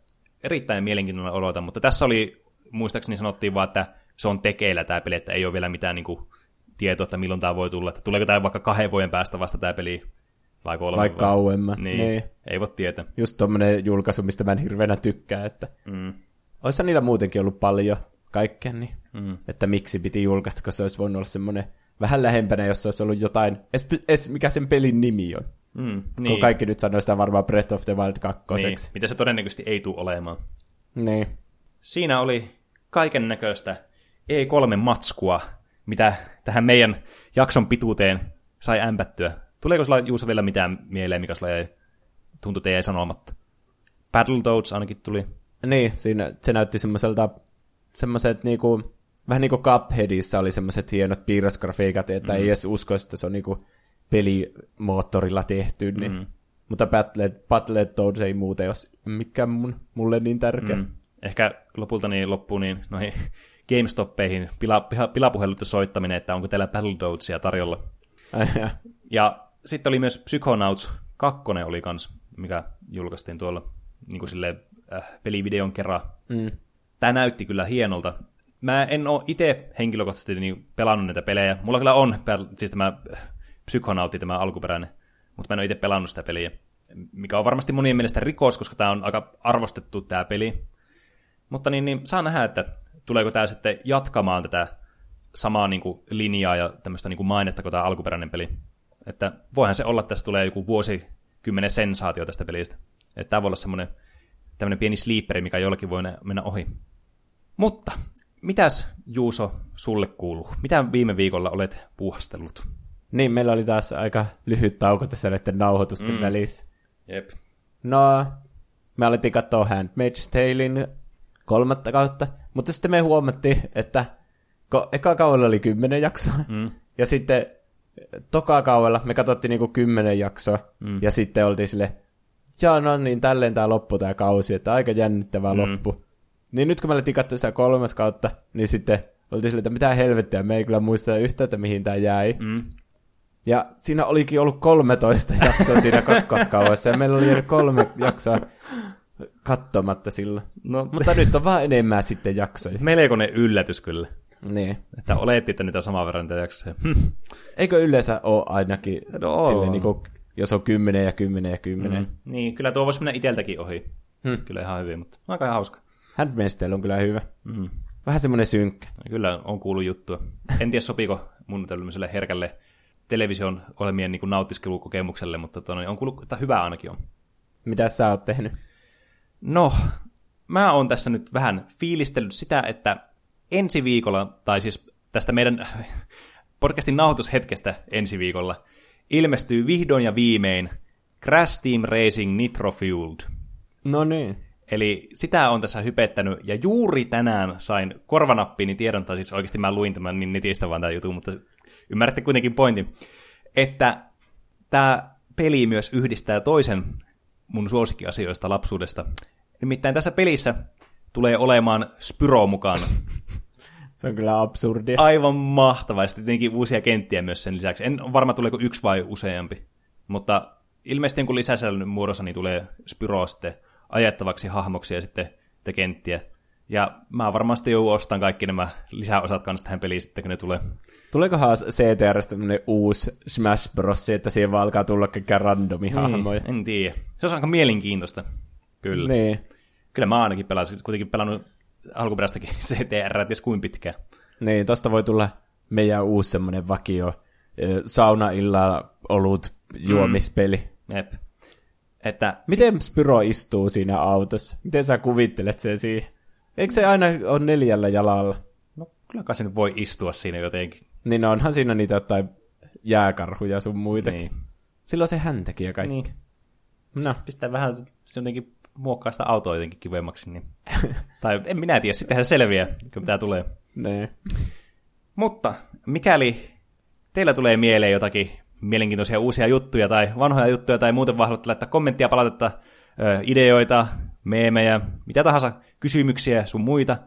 erittäin mielenkiintoinen olota, mutta tässä oli, muistaakseni sanottiin vaan, että se on tekeillä tämä peli, että ei ole vielä mitään niin kuin, tietoa, että milloin tämä voi tulla. Että tuleeko tämä vaikka kahden vuoden päästä vasta tämä peli vai kolme Vai kauemman. Niin, niin, ei voi tietää. Just tommonen julkaisu, mistä mä en hirveänä tykkää, että mm. olisi niillä muutenkin ollut paljon kaikkea, niin mm. että miksi piti julkaista, koska se olisi voinut olla semmoinen vähän lähempänä, jos se olisi ollut jotain, es, es, mikä sen pelin nimi on. Mm, niin. Kun kaikki nyt sanoo sitä varmaan Breath of the Wild 2. Niin, mitä se todennäköisesti ei tule olemaan. Niin. Siinä oli kaiken näköistä E3-matskua, mitä tähän meidän jakson pituuteen sai ämpättyä. Tuleeko sulla Juuso vielä mitään mieleen, mikä sulla jäi, tuntui teidän sanomatta? Battletoads ainakin tuli. Niin, siinä se näytti semmoiselta, semmoiset niinku, vähän niin kuin Cupheadissa oli semmoiset hienot piirrosgrafiikat, että mm. ei edes usko, että se on niinku pelimoottorilla tehty, niin. Mm. Mutta Battletoads ei muuten jos mikään mun, mulle niin tärkeä. Mm. Ehkä lopulta niin loppuu niin noihin GameStoppeihin pila, pila, pilapuhelut soittaminen, että onko teillä Battletoadsia tarjolla. Ai, ja. ja sitten oli myös Psychonauts 2 oli kans, mikä julkaistiin tuolla niin kuin silleen, äh, pelivideon kerran. Mm. Tämä näytti kyllä hienolta. Mä en ole itse henkilökohtaisesti niin pelannut näitä pelejä. Mulla kyllä on siis tämä Psychonautti, tämä alkuperäinen, mutta mä en ole itse pelannut sitä peliä. Mikä on varmasti monien mielestä rikos, koska tämä on aika arvostettu tämä peli. Mutta niin, niin saa nähdä, että tuleeko tämä sitten jatkamaan tätä samaa niin kuin, linjaa ja tämmöistä niin kuin mainetta kuin tämä alkuperäinen peli. Että voihan se olla, että tässä tulee joku vuosikymmenen sensaatio tästä pelistä. Että tämä voi olla semmoinen tämmöinen pieni sleeperi, mikä jollakin voi mennä ohi. Mutta, mitäs Juuso sulle kuuluu? Mitä viime viikolla olet puuhastellut? Niin, meillä oli taas aika lyhyt tauko tässä näiden nauhoitusten mm. välissä. Jep. No, me alettiin katsoa Handmaid's Talein kolmatta kautta, mutta sitten me huomattiin, että eka kaudella oli kymmenen jaksoa, mm. ja sitten toka kaudella me katsottiin niinku kymmenen jaksoa, mm. ja sitten oltiin sille, jaa no niin, tälleen tämä loppu tämä kausi, että aika jännittävää mm. loppu. Niin nyt kun me alettiin katsoa sitä kolmas kautta, niin sitten oltiin sille, että mitä helvettiä, me ei kyllä muista yhtään, että mihin tämä jäi. Mm. Ja siinä olikin ollut 13 jaksoa siinä kakkoskaudessa, ja meillä oli kolme jaksoa katsomatta silloin. No, Mutta nyt on vaan enemmän sitten jaksoja. Melkoinen yllätys kyllä. Niin. Että oletti, että niitä saman verran niitä jaksoja. Eikö yleensä ole ainakin no, silleen, niin kuin, jos on kymmenen ja kymmenen ja kymmenen? Mm. Niin, kyllä tuo voisi mennä iteltäkin ohi. Hmm. Kyllä ihan hyvin, mutta aika hauska. Handmaid's on kyllä hyvä. Mm. Vähän semmoinen synkkä. Kyllä on kuullut juttua. En tiedä sopiiko mun tämmöiselle herkälle television ohjelmien niin nauttiskelukokemukselle, mutta tuonne, on kuullut, että hyvä ainakin on. Mitä sä oot tehnyt? No, mä oon tässä nyt vähän fiilistellyt sitä, että ensi viikolla, tai siis tästä meidän podcastin nauhoitushetkestä ensi viikolla, ilmestyy vihdoin ja viimein Crash Team Racing Nitro Fueled. No niin. Eli sitä on tässä hypettänyt, ja juuri tänään sain korvanappiini tiedon, tai siis oikeasti mä luin tämän niin netistä vaan tämän jutun, mutta ymmärrätte kuitenkin pointin, että tämä peli myös yhdistää toisen mun suosikkiasioista lapsuudesta. Nimittäin tässä pelissä tulee olemaan Spyro mukaan. Se on kyllä absurdi. Aivan mahtavaa. Ja tietenkin uusia kenttiä myös sen lisäksi. En ole varma, tuleeko yksi vai useampi. Mutta ilmeisesti jonkun lisäsäännön muodossa niin tulee Spyro sitten ajettavaksi hahmoksi ja sitten te kenttiä. Ja mä varmasti jo ostan kaikki nämä lisäosat kanssa tähän peliin sitten, kun ne tulee. Tuleekohan CTRstä tämmöinen uusi Smash Bros, että siihen vaan alkaa tulla kaikkea randomi niin, hahmoja? En tiedä. Se on aika mielenkiintoista. Kyllä. Niin. Kyllä mä ainakin pelasin, kuitenkin pelannut alkuperäistäkin CTR, ties kuin pitkään. Niin, tosta voi tulla meidän uusi semmoinen vakio saunailla ollut juomispeli. Mm. Jep. Että Miten Spyro istuu siinä autossa? Miten sä kuvittelet sen siihen? Eikö se aina ole neljällä jalalla? No kyllä kai se nyt voi istua siinä jotenkin. Niin no, onhan siinä niitä jotain jääkarhuja sun muitakin. Niin. Silloin se häntäkin ja kaikki. Niin. No. Pistää vähän se jotenkin muokkaa sitä autoa jotenkin kivemmaksi. Niin. tai en minä tiedä, sittenhän se selviää, kun mitä tulee. Ne. Mutta mikäli teillä tulee mieleen jotakin mielenkiintoisia uusia juttuja tai vanhoja juttuja tai muuten haluatte laittaa kommenttia, palautetta, ideoita, meemejä, mitä tahansa, kysymyksiä sun muita,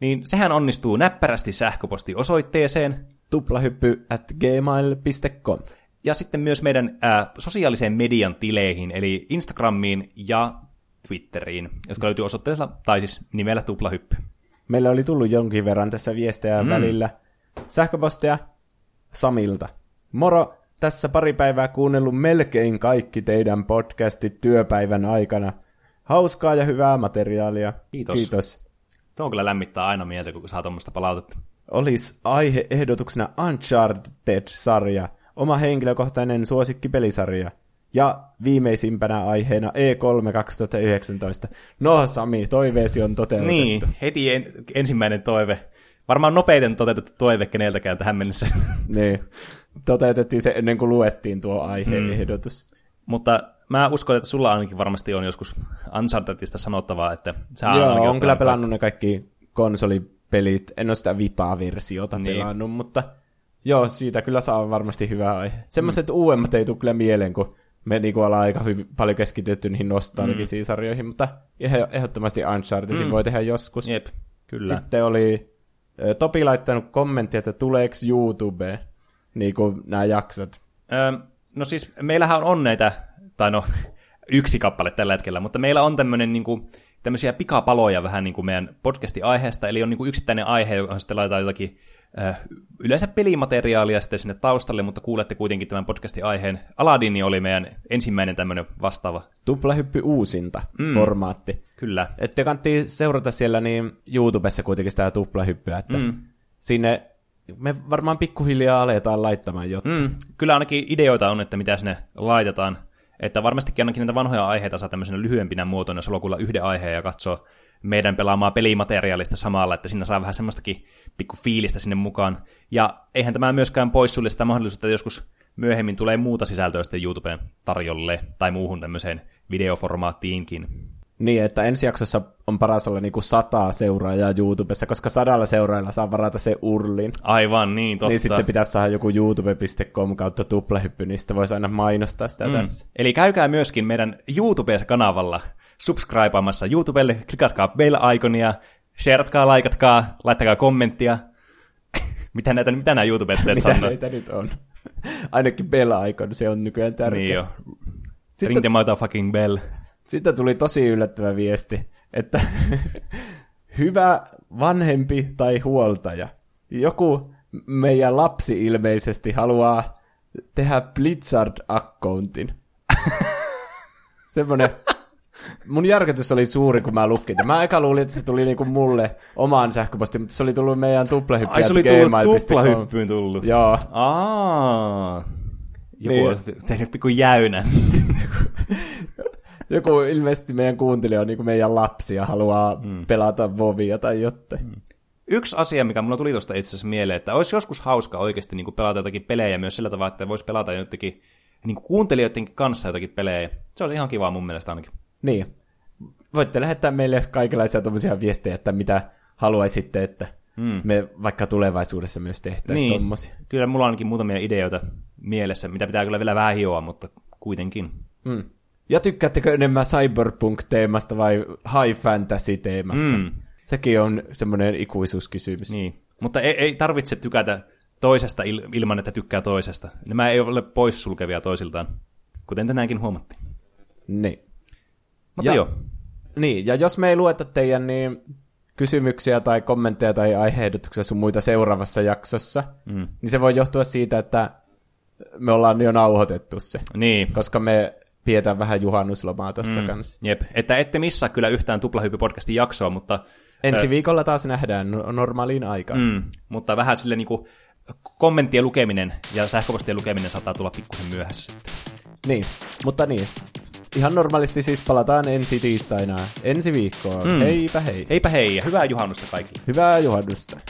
niin sehän onnistuu näppärästi sähköpostiosoitteeseen Tuplahyppy at gmail.com. ja sitten myös meidän ää, sosiaalisen median tileihin, eli Instagramiin ja Twitteriin, jotka löytyy osoitteessa, tai siis nimellä Tuplahyppy. Meillä oli tullut jonkin verran tässä viestejä mm. välillä. Sähköpostia Samilta. Moro, tässä pari päivää kuunnellut melkein kaikki teidän podcastit työpäivän aikana. Hauskaa ja hyvää materiaalia. Kiitos. Kiitos. Tuo kyllä lämmittää aina mieltä, kun saa tuommoista palautetta. Olisi aihe-ehdotuksena Uncharted-sarja, oma henkilökohtainen suosikkipelisarja. Ja viimeisimpänä aiheena E E3 2019. No Sami, toiveesi on toteutettu. Niin, heti en, ensimmäinen toive. Varmaan nopeiten toteutettu toive keneltäkään tähän mennessä. niin. Toteutettiin se ennen kuin luettiin tuo aihe-ehdotus. Mutta mä uskon, että sulla ainakin varmasti on joskus Unchartedista sanottavaa, että sä Joo, on kyllä pelannut ne kaikki konsolipelit. En ole sitä Vita-versiota Niin. pelannut, mutta joo, siitä kyllä saa varmasti hyvä aihe. Semmoiset mm. uudemmat ei tule kyllä mieleen, kun me niinku ollaan aika hyvin, paljon keskitytty niihin nostalgisiin mm. sarjoihin, mutta ehdottomasti Unchartedin mm. voi tehdä joskus. Jep, kyllä. Sitten oli Topi laittanut kommentti, että tuleeko YouTubeen niin kuin nämä jaksot. Öö, no siis meillähän on näitä, tai no yksi kappale tällä hetkellä, mutta meillä on tämmöinen niinku, tämmöisiä pikapaloja vähän niin kuin meidän podcastin aiheesta, eli on niin kuin yksittäinen aihe, johon sitten laitetaan jotakin äh, yleensä pelimateriaalia sitten sinne taustalle, mutta kuulette kuitenkin tämän podcastin aiheen. Aladdin oli meidän ensimmäinen tämmöinen vastaava. Tuplahyppy uusinta mm. formaatti. Kyllä. Että kannattaa seurata siellä niin YouTubessa kuitenkin sitä tuplahyppyä, että mm. sinne me varmaan pikkuhiljaa aletaan laittamaan jotain. Mm, kyllä ainakin ideoita on, että mitä sinne laitetaan. Että varmastikin ainakin näitä vanhoja aiheita saa tämmöisenä lyhyempinä muotoina, jos haluaa kuulla yhden aiheen ja katsoa meidän pelaamaa pelimateriaalista samalla, että siinä saa vähän semmoistakin pikku fiilistä sinne mukaan. Ja eihän tämä myöskään poissulje sitä mahdollisuutta, että joskus myöhemmin tulee muuta sisältöä sitten YouTubeen tarjolle tai muuhun tämmöiseen videoformaattiinkin. Niin, että ensi jaksossa on paras olla niinku sataa seuraajaa YouTubessa, koska sadalla seuraajalla saa varata se urlin. Aivan, niin totta. Niin sitten pitäisi saada joku youtube.com kautta tuplahyppy, niin sitten voisi aina mainostaa sitä mm. tässä. Eli käykää myöskin meidän YouTube-kanavalla subscribeamassa YouTubelle, klikatkaa bell-ikonia, shareatkaa, laikatkaa, laittakaa kommenttia. mitä näitä, mitä nämä YouTubet Mitä sanoo? näitä nyt on? Ainakin bell-icon, se on nykyään tärkeä. Niin jo. Ring the motherfucking bell. Sitten tuli tosi yllättävä viesti, että hyvä vanhempi tai huoltaja. Joku meidän lapsi ilmeisesti haluaa tehdä Blizzard-accountin. Semmoinen... Mun järkytys oli suuri, kun mä lukin. Mä eka luulin, että se tuli niinku mulle omaan sähköpostiin, mutta se oli tullut meidän tuplahyppyä. Ai se oli tullut tuplahyppyyn tullut. Joo. Aa. Joku Niin. on tehnyt pikku jäynä. Joku ilmeisesti meidän kuuntelija on niinku meidän lapsi ja haluaa mm. pelata Vovia tai jotain. Mm. Yksi asia, mikä mulla tuli tuosta itse asiassa mieleen, että olisi joskus hauska oikeasti niin kuin pelata jotakin pelejä myös sillä tavalla, että voisi pelata jotenkin niin kuin kuuntelijoiden kanssa jotakin pelejä. Se olisi ihan kivaa mun mielestä ainakin. Niin. Voitte lähettää meille kaikenlaisia tuommoisia viestejä, että mitä haluaisitte, että mm. me vaikka tulevaisuudessa myös tehtäisiin niin. tommosia. Kyllä mulla on ainakin muutamia ideoita mielessä, mitä pitää kyllä vielä vähän hioa, mutta kuitenkin. Mm. Ja tykkäättekö enemmän cyberpunk-teemasta vai high fantasy-teemasta? Mm. Sekin on semmoinen ikuisuuskysymys. Niin. Mutta ei, ei tarvitse tykätä toisesta il, ilman, että tykkää toisesta. Nämä ei ole poissulkevia toisiltaan, kuten tänäänkin huomattiin. Niin. Mutta Ja- joo. Niin, ja jos me ei lueta teidän niin kysymyksiä tai kommentteja tai aiheehdotuksia sun muita seuraavassa jaksossa, mm. niin se voi johtua siitä, että me ollaan jo nauhoitettu se, Niin. koska me pidetään vähän juhannuslomaa tuossa mm. kanssa. Jep, että ette missaa kyllä yhtään Tuplahyppy-podcastin jaksoa, mutta, Ensi viikolla taas nähdään no- normaaliin aikaan. mm, mutta vähän sille niinku kommenttien lukeminen ja sähköpostien lukeminen saattaa tulla pikkusen myöhässä sitten. Niin, mutta niin. Ihan normaalisti siis palataan ensi tiistaina ensi viikkoon. Mm. Heipä hei. Heipä hei ja hyvää juhannusta kaikille. Hyvää juhannusta.